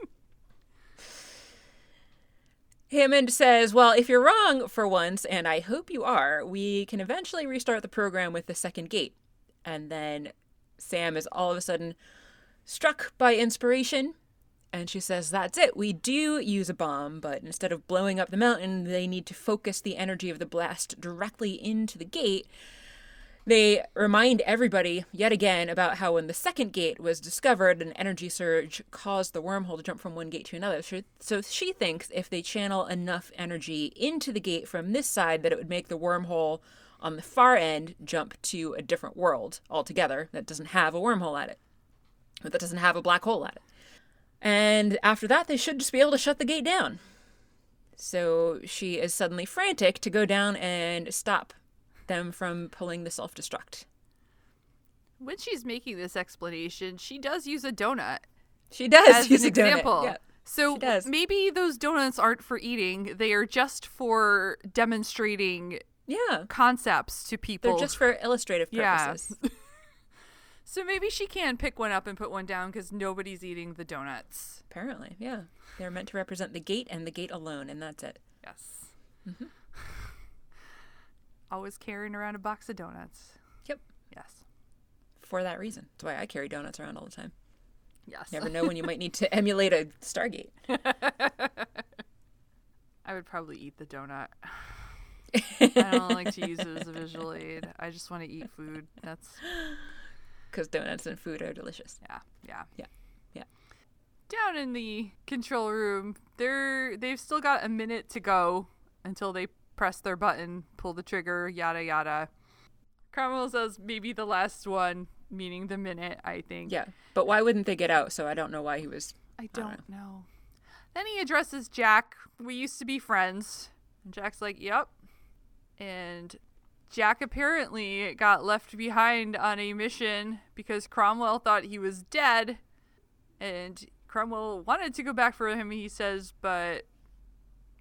Hammond says, Well, if you're wrong for once, and I hope you are, we can eventually restart the program with the second gate. And then Sam is all of a sudden struck by inspiration. And she says, That's it. We do use a bomb, but instead of blowing up the mountain, they need to focus the energy of the blast directly into the gate. They remind everybody yet again about how when the second gate was discovered, an energy surge caused the wormhole to jump from one gate to another. So- she thinks if they channel enough energy into the gate from this side, that it would make the wormhole on the far end jump to a different world altogether that doesn't have a wormhole at it, or that doesn't have a black hole at it. And after that, they should just be able to shut the gate down. So she is suddenly frantic to go down and stop them from pulling the self destruct. When she's making this explanation, she does use a donut She does as use an a donut. example. Yeah. So maybe those donuts aren't for eating; they are just for demonstrating yeah. concepts to people. They're just for illustrative Yeah. purposes. so maybe she can pick one up and put one down because nobody's eating the donuts. Apparently, yeah. They're meant to represent the gate and the gate alone, and that's it. Yes. Mm-hmm. Always carrying around a box of donuts. Yep. Yes. For that reason. That's why I carry donuts around all the time. Yes. Never know when you might need to emulate a Stargate. I would probably eat the donut. I don't like to use it as a visual aid. I just want to eat food. That's Because donuts and food are delicious. yeah, yeah. Yeah. Yeah. Down in the control room, they're they've still got a minute to go until they press their button, pull the trigger, yada yada. Cromwell says maybe the last one, meaning the minute, I think. Yeah. But why wouldn't they get out? So I don't know why he was. I don't know. Then he addresses Jack. We used to be friends. And Jack's like, Yep. And Jack apparently got left behind on a mission because Cromwell thought he was dead. And Cromwell wanted to go back for him, he says, but,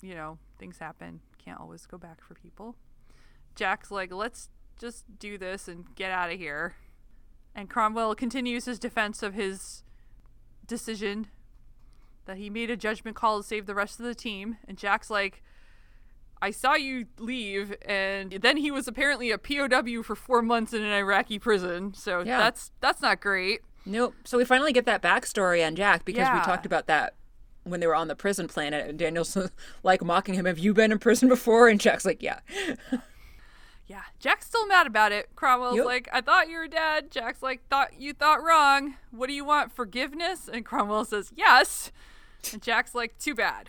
you know, things happen. Can't always go back for people. Jack's like, Let's just do this and get out of here. And Cromwell continues his defense of his decision that he made a judgment call to save the rest of the team. And Jack's like, I saw you leave, and then he was apparently a POW for four months in an Iraqi prison. So Yeah. that's that's not great. Nope. So we finally get that backstory on Jack because we talked about that when they were on the prison planet. And Daniel's like mocking him, Have you been in prison before? And Jack's like, Yeah. Yeah, Jack's still mad about it. Cromwell's Yep. like, I thought you were dead. Jack's like, thought you thought wrong. What do you want? Forgiveness? And Cromwell says, Yes. And Jack's like, Too bad.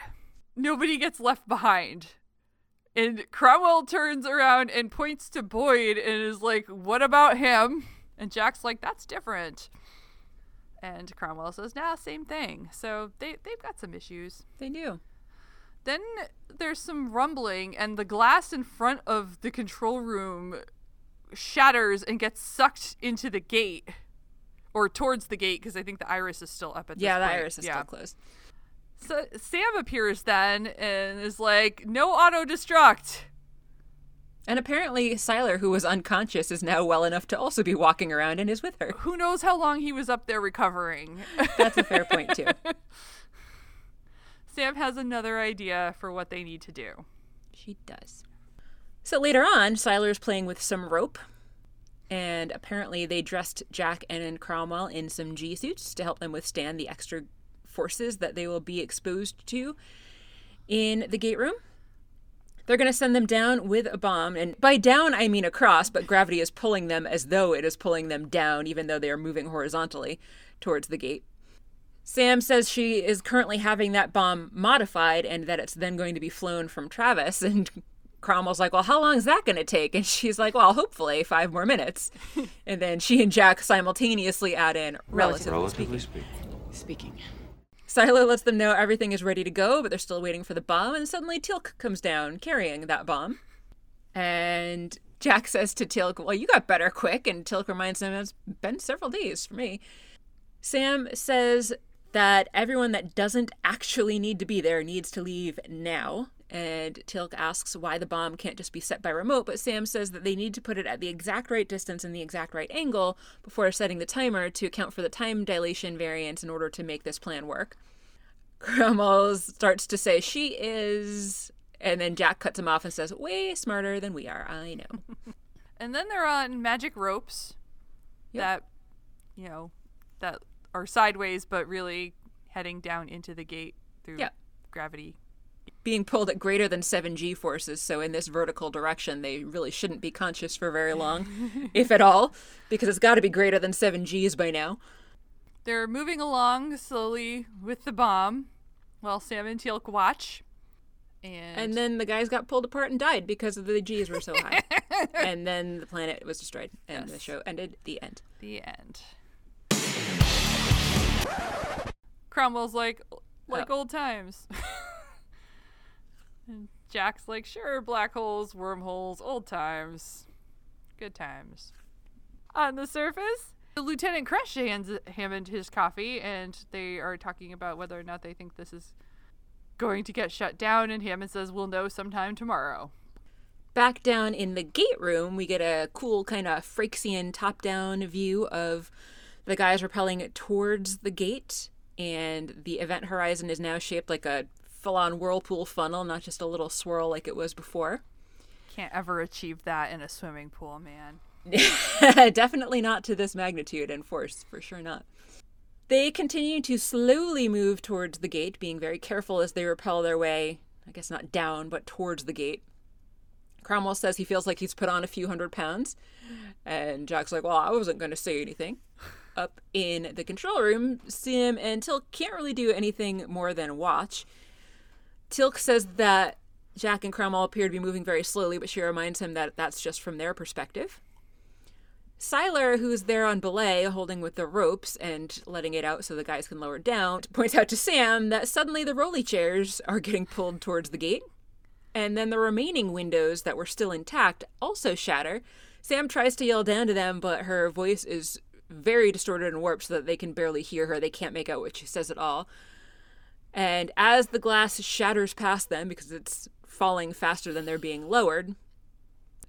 Nobody gets left behind. And Cromwell turns around and points to Boyd and is like, What about him? And Jack's like, That's different. And Cromwell says, Nah, same thing. So they, they've got some issues. They do. Then there's some rumbling, and the glass in front of the control room shatters and gets sucked into the gate, or towards the gate, because I think the iris is still up at this Yeah, the point. iris is still closed. So Sam appears then and is like, "No auto destruct." And apparently, Siler, who was unconscious, is now well enough to also be walking around and is with her. Who knows how long he was up there recovering? That's a fair point, too. Sam has another idea for what they need to do. She does. So later on, Siler's playing with some rope, and apparently they dressed Jack and Cromwell in some G suits to help them withstand the extra forces that they will be exposed to in the gate room. They're going to send them down with a bomb, and by down I mean across, but gravity is pulling them as though it is pulling them down, even though they are moving horizontally towards the gate. Sam says she is currently having that bomb modified and that it's then going to be flown from Travis. And Cromwell's like, Well, how long is that going to take? And she's like, Well, hopefully five more minutes. and then she and Jack simultaneously add in, relatively, Relatively speaking. speaking. speaking. Siler lets them know everything is ready to go, but they're still waiting for the bomb. And suddenly Teal'c comes down carrying that bomb. And Jack says to Teal'c, Well, you got better quick. And Teal'c reminds him, It's been several days for me. Sam says that everyone that doesn't actually need to be there needs to leave now. And Teal'c asks why the bomb can't just be set by remote, but Sam says that they need to put it at the exact right distance and the exact right angle before setting the timer to account for the time dilation variance in order to make this plan work. Cromwell starts to say she is, and then Jack cuts him off and says, way smarter than we are, I know. And then they're on magic ropes that, you know, that are sideways, but really heading down into the gate through Yep. gravity. Being pulled at greater than 7g forces so in this vertical direction they really shouldn't be conscious for very long if at all because it's got to be greater than 7g's by now They're moving along slowly with the bomb while Sam and Teal'c watch. And, and then the guys got pulled apart and died because of the g's were so high and then the planet was destroyed and the show ended the end the end. Cromwell's like, like Oh. old times. Jack's like, sure, black holes, wormholes, old times. Good times. On the surface, the Lieutenant Crush hands Hammond his coffee, and they are talking about whether or not they think this is going to get shut down. And Hammond says, we'll know sometime tomorrow. back down in the gate room, we get a cool kind of Phryxian top down view of the guys rappelling towards the gate. And the event horizon is now shaped like a full on whirlpool funnel, not just a little swirl like it was before. Can't ever achieve that in a swimming pool, man. Definitely not to this magnitude and force, for sure not. They continue to slowly move towards the gate, being very careful as they repel their way, I guess not down, but towards the gate. Cromwell says he feels like he's put on a few hundred pounds. And Jack's like, well, I wasn't going to say anything. Up in the control room, Sim and Teal'c can't really do anything more than watch. Teal'c says that Jack and Cromwell appear to be moving very slowly, but she reminds him that that's just from their perspective. Siler, who's there on belay, holding with the ropes and letting it out so the guys can lower down, points out to Sam that suddenly the rolly chairs are getting pulled towards the gate. And then the remaining windows that were still intact also shatter. Sam tries to yell down to them, but her voice is very distorted and warped so that they can barely hear her. They can't make out what she says at all. And as the glass shatters past them because it's falling faster than they're being lowered,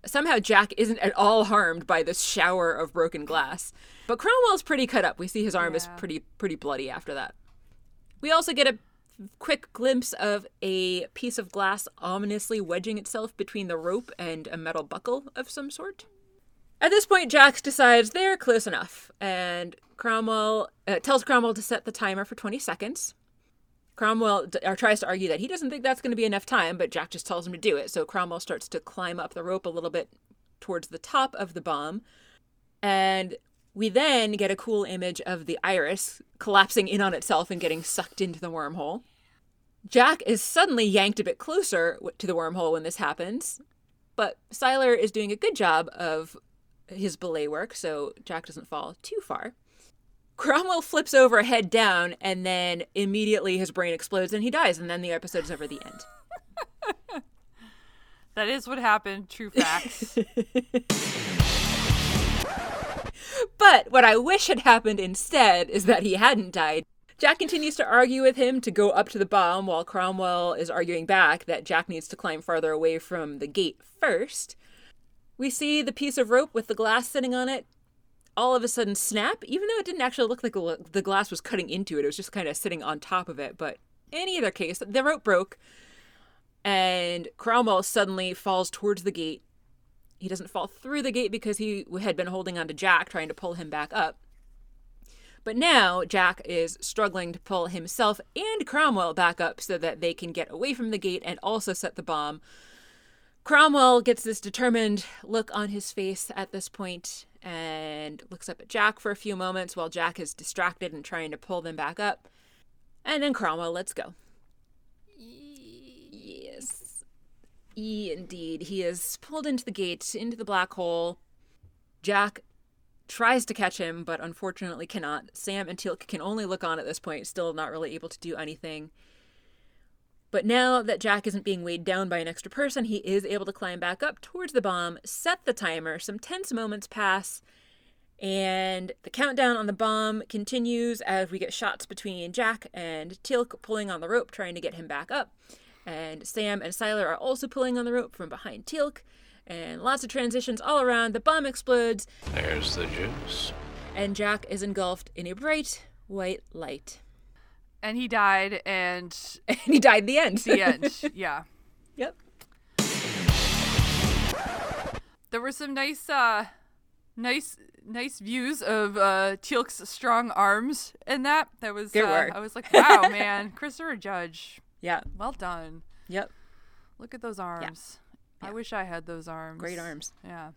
somehow Jack isn't at all harmed by this shower of broken glass. But Cromwell's pretty cut up. We see his arm is pretty pretty bloody after that. We also get a quick glimpse of a piece of glass ominously wedging itself between the rope and a metal buckle of some sort. At this point, Jax decides they're close enough, and Cromwell uh, tells Cromwell to set the timer for 20 seconds. Cromwell d- or tries to argue that he doesn't think that's going to be enough time, but Jack just tells him to do it. So Cromwell starts to climb up the rope a little bit towards the top of the bomb, and we then get a cool image of the iris collapsing in on itself and getting sucked into the wormhole. Jack is suddenly yanked a bit closer to the wormhole when this happens, but Siler is doing a good job of his belay work, so Jack doesn't fall too far. Cromwell flips over head down, and then immediately his brain explodes and he dies, and then the episode's over the end. That is what happened. True facts. But what I wish had happened instead is that he hadn't died. Jack continues to argue with him to go up to the bomb while Cromwell is arguing back that Jack needs to climb farther away from the gate first. We see the piece of rope with the glass sitting on it all of a sudden snap, even though it didn't actually look like the glass was cutting into it. It was just kind of sitting on top of it. But in either case, the rope broke, and Cromwell suddenly falls towards the gate. He doesn't fall through the gate because he had been holding onto Jack, trying to pull him back up. But now Jack is struggling to pull himself and Cromwell back up so that they can get away from the gate and also set the bomb. Cromwell gets this determined look on his face at this point and looks up at Jack for a few moments while Jack is distracted and trying to pull them back up. And then Cromwell lets go. Yes. Indeed. He is pulled into the gate, into the black hole. Jack tries to catch him, but unfortunately cannot. Sam and Teal'c can only look on at this point, still not really able to do anything. But now that Jack isn't being weighed down by an extra person, he is able to climb back up towards the bomb, set the timer. Some tense moments pass, and the countdown on the bomb continues as we get shots between Jack and Teal'c pulling on the rope, trying to get him back up. And Sam and Siler are also pulling on the rope from behind Teal'c. And lots of transitions all around. The bomb explodes, There's the juice. and Jack is engulfed in a bright white light. And he died, and And he died in the end. the end. Yeah. yep. There were some nice, uh, nice, nice views of uh, Teal'c's strong arms in that. That was. There uh, were. I was like, wow, man, Christopher Judge, Yeah. well done. Yep. Look at those arms. Yeah. I wish I had those arms. Great arms. Yeah.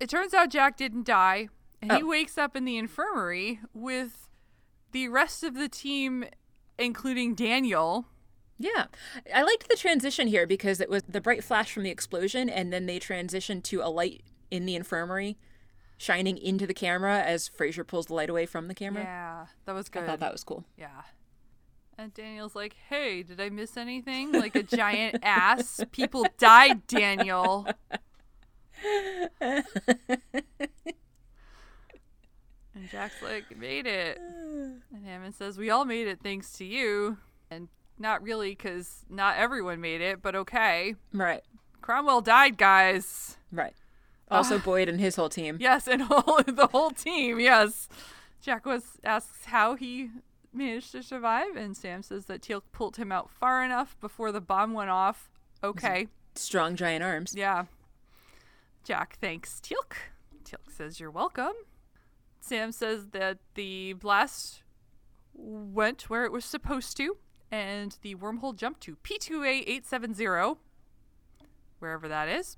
It turns out Jack didn't die, and he Oh. wakes up in the infirmary with the rest of the team, including Daniel. Yeah. I liked the transition here because it was the bright flash from the explosion and then they transitioned to a light in the infirmary shining into the camera as Fraiser pulls the light away from the camera. Yeah, that was good. I thought that was cool. Yeah. And Daniel's like, hey, did I miss anything? Like a giant ass. People died, Daniel. and Jack's like, made it. And Hammond says, we all made it thanks to you. And not really, because not everyone made it, but okay. Right. Cromwell died, guys. Right. Also ah. Boyd and his whole team. Yes, and whole, the whole team, yes. Jack was asks how he managed to survive, and Sam says that Teal'c pulled him out far enough before the bomb went off. Okay, Strong giant arms. yeah. Jack thanks Teal'c. Teal'c says you're welcome. Sam says that the blast went where it was supposed to, and the wormhole jumped to P2A870, wherever that is.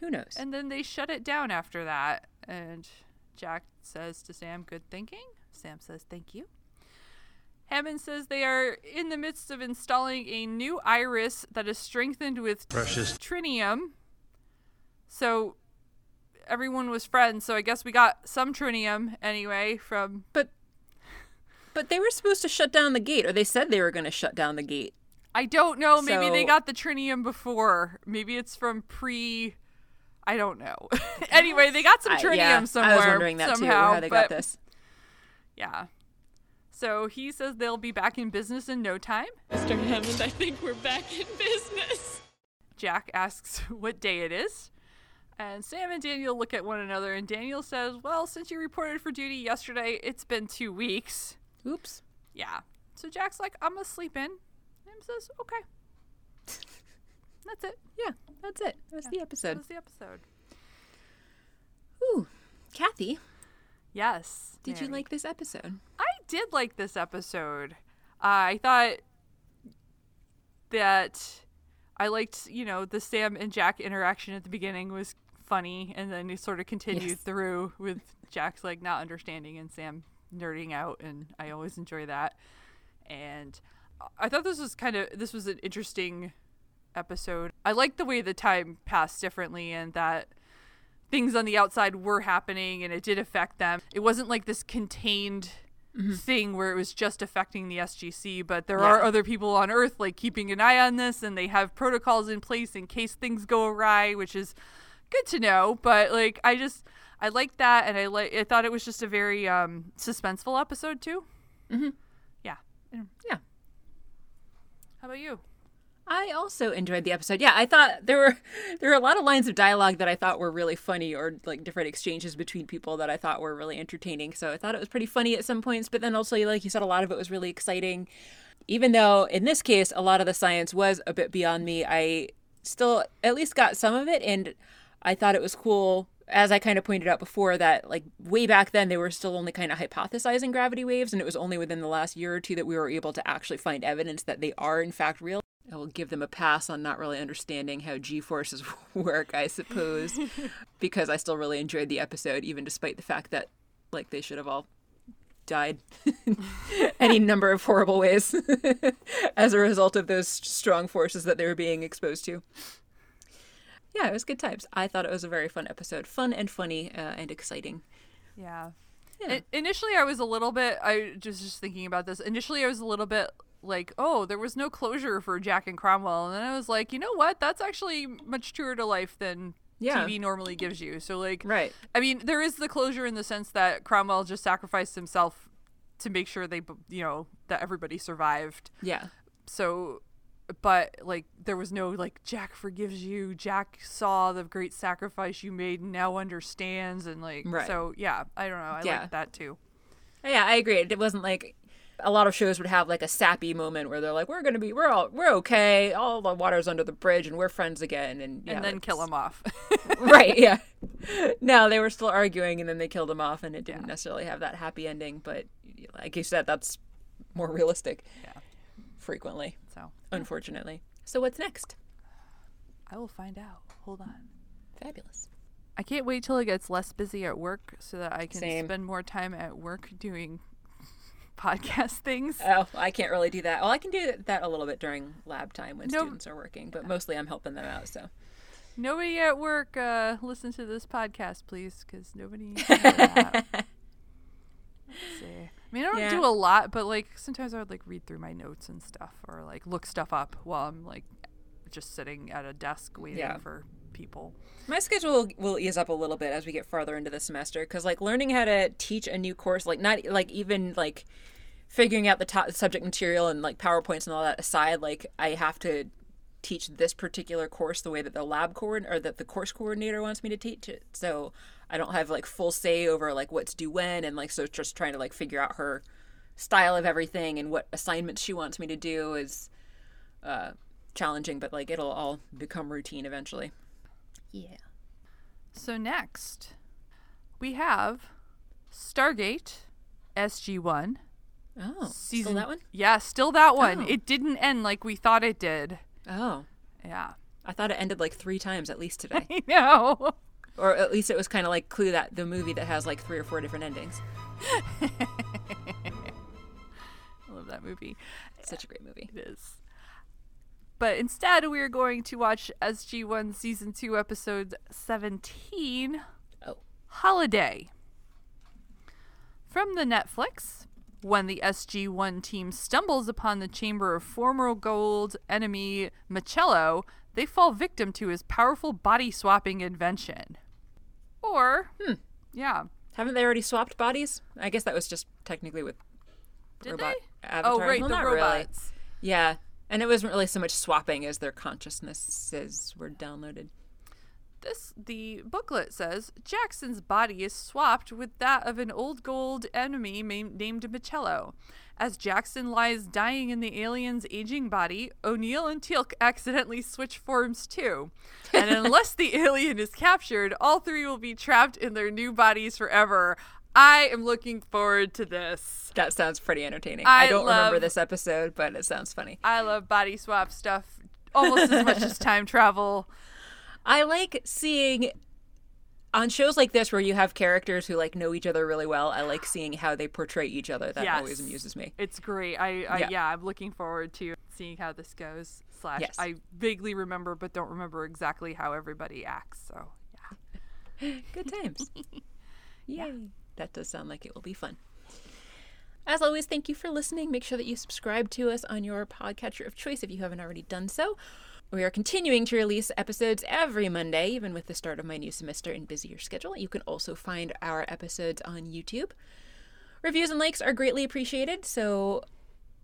Who knows? And then they shut it down after that. And Jack says to Sam, Good thinking. Sam says, Thank you. Hammond says they are in the midst of installing a new iris that is strengthened with Precious. trinium. So everyone was friends. So I guess we got some trinium anyway from. but but they were supposed to shut down the gate or they said they were going to shut down the gate. I don't know. Maybe they got the trinium before. Maybe it's from pre. I don't know. anyway, they got some I- trinium yeah, somewhere. I was wondering that somehow, too, how they but got this. Yeah. So he says they'll be back in business in no time. Mr. Hammond, I think we're back in business. Jack asks what day it is. And Sam and Daniel look at one another, and Daniel says, Well, since you reported for duty yesterday, it's been two weeks. Oops. Yeah. So Jack's like, I'm to sleep in. Sam says, Okay. That's it. Yeah, that's it. That's the That episode. was the episode. Ooh, Kathy, Yes. did you like this episode? I did like this episode. Uh, I thought that I liked, you know, the Sam and Jack interaction at the beginning was funny, and then it sort of continued Yes. through with Jack's like not understanding and Sam nerding out, and I always enjoy that. And I thought this was kind of this was an interesting episode. I liked the way the time passed differently, and that things on the outside were happening and it did affect them. It wasn't like this contained mm-hmm. thing where it was just affecting the SGC, but there are other people on Earth like keeping an eye on this and they have protocols in place in case things go awry, which is good to know. But like I just I liked that and I like I thought it was just a very um suspenseful episode too. Mm-hmm. Yeah. Yeah. How about you? I also enjoyed the episode. Yeah, I thought there were there were a lot of lines of dialogue that I thought were really funny, or like different exchanges between people that I thought were really entertaining. So I thought it was pretty funny at some points, but then also, like you said, a lot of it was really exciting. Even though in this case, a lot of the science was a bit beyond me, I still at least got some of it, and I thought it was cool. As I kind of pointed out before, that like way back then they were still only kind of hypothesizing gravity waves, and it was only within the last year or two that we were able to actually find evidence that they are in fact real. I will give them a pass on not really understanding how G forces work, I suppose, because I still really enjoyed the episode, even despite the fact that like they should have all died any number of horrible ways as a result of those strong forces that they were being exposed to. Yeah, it was good times. I thought it was a very fun episode, fun and funny uh, and exciting. Yeah. Yeah. Initially, I was a little bit. I just just thinking about this. Initially, I was a little bit like, "Oh, there was no closure for Jack and Cromwell," and then I was like, "You know what? That's actually much truer to life than Yeah. TV normally gives you." So, like, Right. I mean, there is the closure in the sense that Cromwell just sacrificed himself to make sure they, you know, that everybody survived. Yeah. So, but like, there was no like, Jack forgives you. Jack saw the great sacrifice you made and now understands. And like, Right. so yeah, I don't know. I Yeah. like that too. Yeah, I agree. It wasn't like a lot of shows would have like a sappy moment where they're like, "We're gonna be, we're all, we're okay. All the water's under the bridge, and we're friends again." And yeah, and then kill him off. right? Yeah. No, they were still arguing, and then they killed him off, and it didn't necessarily have that happy ending. But like you said, that's more realistic. Yeah. Frequently, unfortunately. So what's next? I will find out. Hold on. Fabulous. I can't wait till it gets less busy at work so that I can Same. spend more time at work doing podcast things. Oh, I can't really do that. Well, I can do that a little bit during lab time when No- students are working, but mostly I'm helping them out. So Nobody at work uh, listen to this podcast, please, because nobody needs to. Let's see. I mean, I don't Yeah. do a lot, but like sometimes I would like read through my notes and stuff, or like look stuff up while I'm like just sitting at a desk waiting Yeah. for people. My schedule will, will ease up a little bit as we get farther into the semester because, like, learning how to teach a new course, like, not like even like figuring out the top subject material and like PowerPoints and all that aside, like, I have to teach this particular course the way that the lab coord or that the course coordinator wants me to teach it. So I don't have like full say over like what's due when and like so just trying to like figure out her style of everything and what assignments she wants me to do is uh challenging, but like it'll all become routine eventually. Yeah. So next, we have Stargate SG1 Oh, season. still that one? Yeah, still that one. Oh. It didn't end like we thought it did. Oh, Yeah, I thought it ended like three times at least today, I know. Or at least it was kind of like Clue, that the movie that has like three or four different endings. I love that movie. It's such a great movie. It is. But instead, we are going to watch SG1 Season 2, Episode 17 Oh, Holiday. From the Netflix, when the SG1 team stumbles upon the chamber of former Goa'uld enemy Machello, they fall victim to his powerful body swapping invention. Or, hmm. yeah. haven't they already swapped bodies? I guess that was just technically with Did robot they? Oh, right, Well, the not really. robots. Yeah, and it wasn't really so much swapping as their consciousnesses were downloaded. this the booklet says Jackson's body is swapped with that of an old Goa'uld enemy named Machello. As Jackson lies dying in the alien's aging body, O'Neill and Teal'c accidentally switch forms too. And unless the alien is captured, all three will be trapped in their new bodies forever. I am looking forward to this. That sounds pretty entertaining. I I, don't remember this episode, but it sounds funny. I love body swap stuff almost as much as time travel. I like seeing on shows like this where you have characters who like know each other really well. I like seeing how they portray each other. That always amuses me. It's great. I, I Yeah. yeah. I'm looking forward to seeing how this goes. Slash, Yes. I vaguely remember, but don't remember exactly how everybody acts. So yeah, Good times. Yay. That does sound like it will be fun. As always, thank you for listening. Make sure that you subscribe to us on your podcatcher of choice if you haven't already done so. We are continuing to release episodes every Monday, even with the start of my new semester and busier schedule. You can also find our episodes on YouTube. Reviews and likes are greatly appreciated, so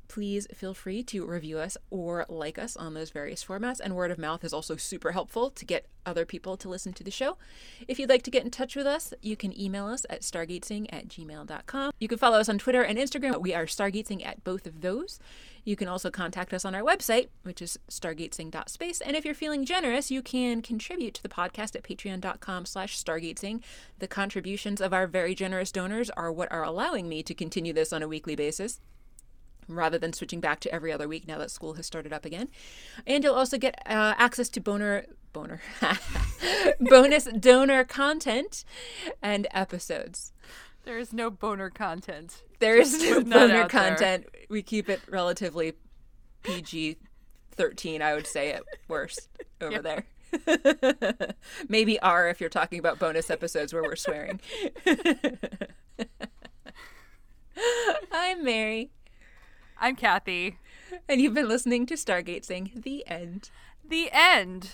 please feel free to review us or like us on those various formats. And word of mouth is also super helpful to get other people to listen to the show. If you'd like to get in touch with us, you can email us at stargatesing at gmail.com. You can follow us on Twitter and Instagram. We are stargatesing at both of those. You can also contact us on our website, which is stargatesing.space. And if you're feeling generous, you can contribute to the podcast at patreon.com slash stargatesing. The contributions of our very generous donors are what are allowing me to continue this on a weekly basis rather than switching back to every other week now that school has started up again. And you'll also get uh, access to boner boner bonus donor content and episodes. There is no boner content. There is no boner out there. content. We keep it relatively PG 13, I would say at worst over there. Maybe R if you're talking about bonus episodes where we're swearing. I'm Mary, I'm Kathy. and you've been listening to Stargate Sing The End. The end.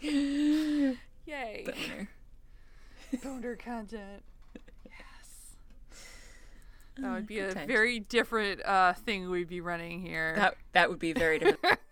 Yay. Boner. Boner content. Yes. That would be a good times. very different uh, thing we'd be running here. That, that would be very different.